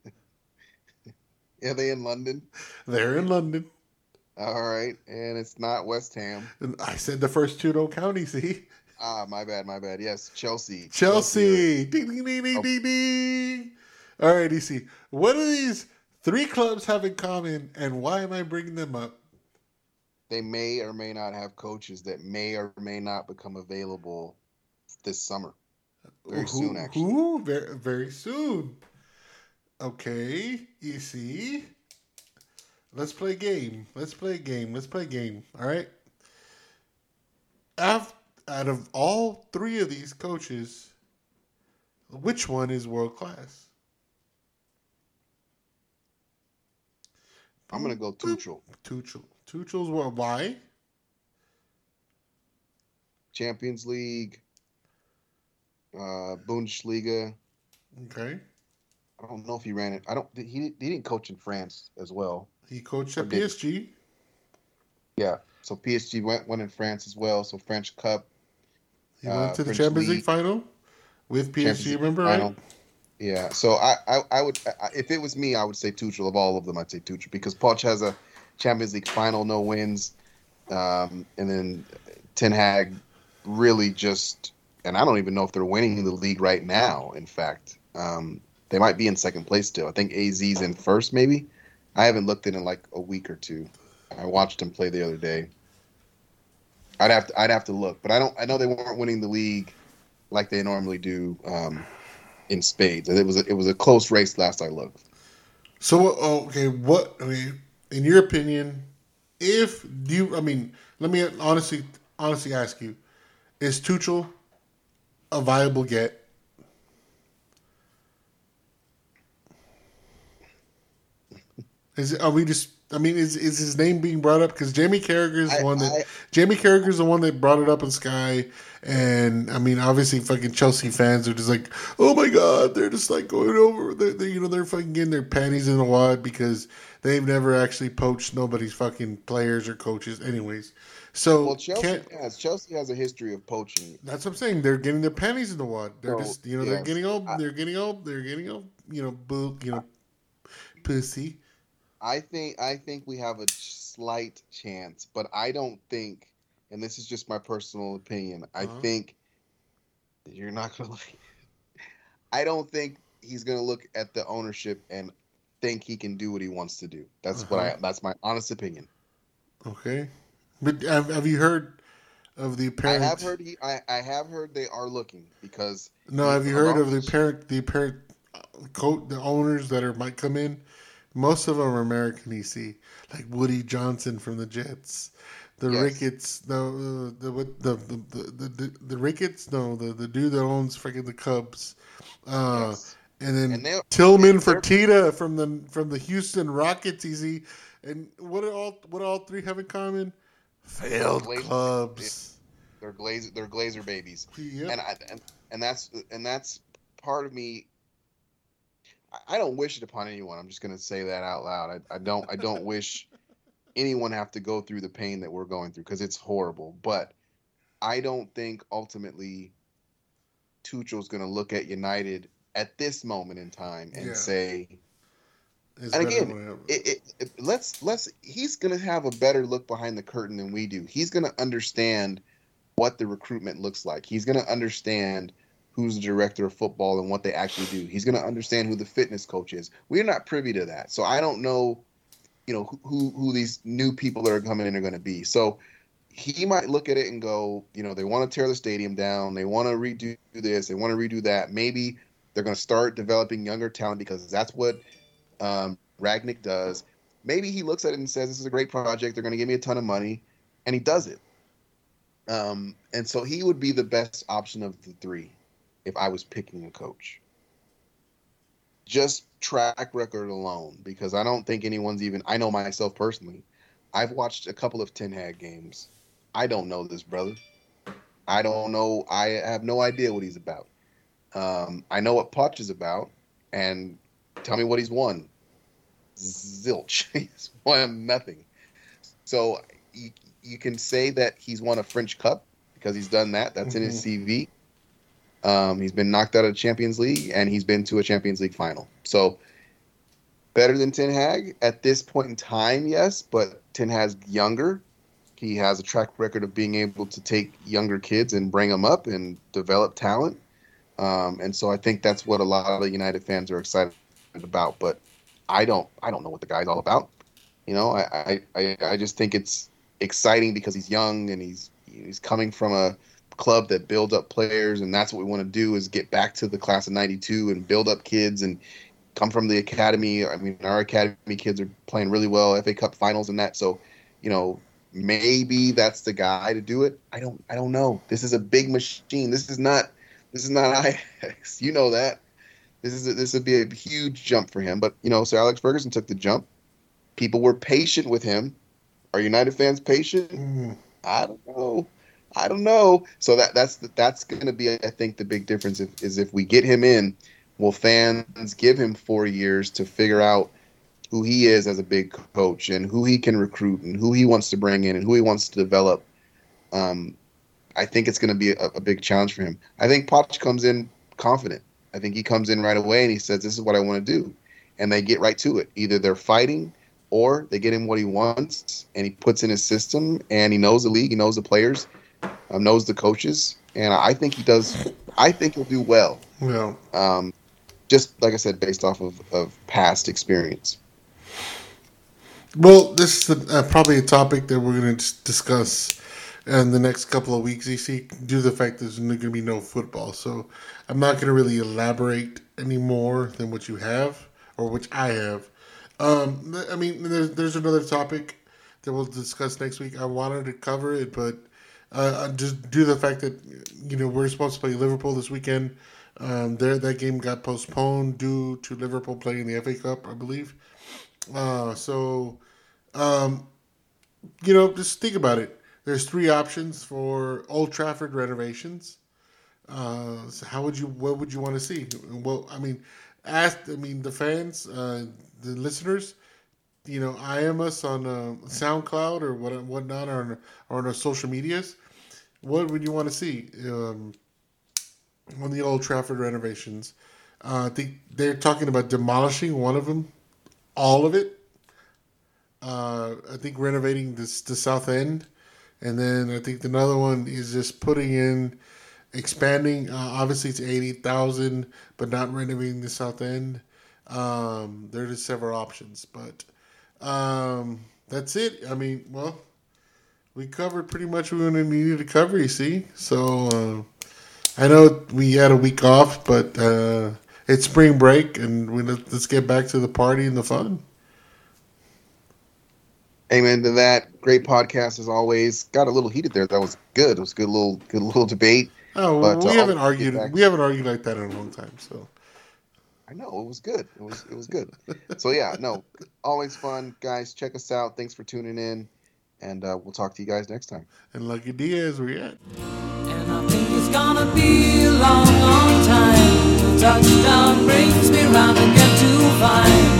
Are they in London? They're in London. All right, and it's not West Ham. And I said the first two don't count, EC. Ah, my bad, my bad. Yes, Chelsea. Chelsea. Ding, ding, ding, ding, ding, ding. All right, EC. What do these three clubs have in common, and why am I bringing them up? They may or may not have coaches that may or may not become available this summer. Very Who- soon, actually. Who? Very, very soon. Okay, EC. Let's play a game. Let's play a game. Let's play a game. All right. Out of all three of these coaches, which one is world class? I'm gonna go Tuchel. Tuchel. Tuchel's world. Why? Champions League, uh, Bundesliga. Okay. I don't know if he ran it. I don't. He he didn't coach in France as well. He coached at did- PSG. Yeah. So PSG went went in France as well. So French Cup. He Uh, went to the French Champions League League. final with PSG. Champions remember, final. Yeah. So I, I I would I, if it was me, I would say Tuchel. Of all of them, I'd say Tuchel because Poch has a Champions League final, no wins, um, and then Ten Hag really just and I don't even know if they're winning the league right now. In fact, um, they might be in second place still. I think AZ's in first, maybe. I haven't looked in in like a week or two. I watched him play the other day. I'd have to I'd have to look, but I don't. I know they weren't winning the league like they normally do um, in spades. and It was a, it was a close race last I looked. So oh, okay, what I mean, in your opinion, if do you, I mean, let me honestly honestly ask you, is Tuchel a viable get? Is it, are we just? I mean, is is his name being brought up because Jamie Carragher is the one that I- Jamie Carragher is the one that brought it up in Sky, and I mean, obviously, fucking Chelsea fans are just like, oh my god, they're just like going over, they're, they you know, they're fucking getting their panties in the wad because they've never actually poached nobody's fucking players or coaches, anyways. So Well, Chelsea has Chelsea has a history of poaching. That's what I'm saying. They're getting their panties in the wad. They're So, just, you know, they're getting I- they're getting all, they're getting all, you know, boo, you know, pussy. I think I think we have a slight chance, but I don't think and this is just my personal opinion. I Uh-huh. think you're not gonna like. I don't think he's gonna look at the ownership and think he can do what he wants to do. That's what Uh-huh. I. That's my honest opinion. Okay, but have, have you heard of the I have heard he. I, I have heard they are looking because No, have you heard of the parent? the apparent uh, coat the owners that are might come in? Most of them are American EC, like Woody Johnson from the Jets, the Yes. Ricketts, no, the what the the, the the the Ricketts, no, the the dude that owns freaking the Cubs, uh, Yes. and then And they- Tilman they're- Fertitta from the from the Houston Rockets, EC, and what do all what all three have in common? Failed Glazer- clubs. They're glazer. They're glazer babies. Yep. and I and, and that's and that's part of me. I- don't wish it upon anyone. I'm just gonna say that out loud. I, I don't I don't wish anyone have to go through the pain that we're going through because it's horrible. But I don't think ultimately Tuchel's gonna look at United at this moment in time and Yeah. say, It's and again, it, it, it, let's let's he's gonna have a better look behind the curtain than we do. He's gonna understand what the recruitment looks like. He's gonna understand who's the director of football and what they actually do. He's gonna understand who the fitness coach is. We're not privy to that, so I don't know, you know, who who, these new people that are coming in are gonna be. So he might look at it and go, you know, they want to tear the stadium down, they want to redo this, they want to redo that. Maybe they're going to start developing younger talent because that's what um, Rangnick does. Maybe he looks at it and says, "This is a great project. They're going to give me a ton of money," and he does it. Um, and so he would be the best option of the three if I was picking a coach. Just track record alone, because I don't think anyone's even. I know myself personally. I've watched a couple of Ten Hag games. I don't know this brother. I don't know. I have no idea what he's about. Um, I know what Poch is about, and tell me what he's won. Zilch. he's won nothing. So you, you can say that he's won a French Cup because he's done that. That's in his CV. Um, he's been knocked out of Champions League, and he's been to a Champions League final. So better than Ten Hag at this point in time, yes. But Ten Hag's younger. He has a track record of being able to take younger kids and bring them up and develop talent. Um, and so I think that's what a lot of the United fans are excited about. But I don't, I don't know what the guy's all about. You know, I, I, I just think it's exciting because he's young and he's he's coming from a club that builds up players, and that's what we want to do is get back to the class of '92 and build up kids and come from the academy. I mean, our academy kids are playing really well, FA Cup finals and that. So, you know, maybe that's the guy to do it. I don't, I don't know. This is a big machine. This is not, this is not Ajax. You know that. This is a, this would be a huge jump for him. But you know, Sir Alex Ferguson took the jump. People were patient with him. Are United fans patient? Mm, I don't know. I don't know. So that that's that's going to be, I think, the big difference if, is if we get him in, will fans give him four years to figure out who he is as a big coach and who he can recruit and who he wants to bring in and who he wants to develop. Um, I think it's going to be a, a big challenge for him. I think Poch comes in confident. I think he comes in right away and he says, "This is what I want to do," and they get right to it. Either they're fighting or they get him what he wants and he puts in his system and he knows the league, he knows the players, um, knows the coaches, and I think he does. I think he'll do well. well, Um, just like I said, based off of, of past experience. well, this is uh, probably a topic that we're going to discuss in the next couple of weeks. You see, due to the fact there's going to be no football, so I'm not going to really elaborate any more than what you have or which I have. Um, I mean, there's, there's another topic that we'll discuss next week. I wanted to cover it, but uh, just due to the fact that you know we're supposed to play Liverpool this weekend, um, there that game got postponed due to Liverpool playing the FA Cup, I believe. Uh, so, um, you know, just think about it. There's three options for Old Trafford renovations. Uh, so how would you? What would you want to see? Well, I mean, ask. I mean, the fans, uh, the listeners. You know, IM us on uh, SoundCloud or what whatnot, or on, or on our social medias. What would you want to see um, on the Old Trafford renovations? Uh, I think they're talking about demolishing one of them, all of it. Uh, I think renovating this the South End And then I think another one is just putting in, expanding. Uh, obviously, it's eighty thousand, but not renovating the south end. Um, there are several options, but um, that's it. I mean, well, we covered pretty much what we needed to cover. You see, so uh, I know we had a week off, but uh, it's spring break, and we let's get back to the party and the fun. Amen to that. Great podcast as always. Got a little heated there. That was good. It was a good little good little debate. Oh, But, we uh, haven't argued. We haven't argued like that in a long time. So I know it was good. It was it was good. so yeah, no, always fun, guys. Check us out. Thanks for tuning in, and uh, we'll talk to you guys next time. And Lucky Diaz, we at. And I think it's gonna be a long, long time. Touchdown brings me round and get to find.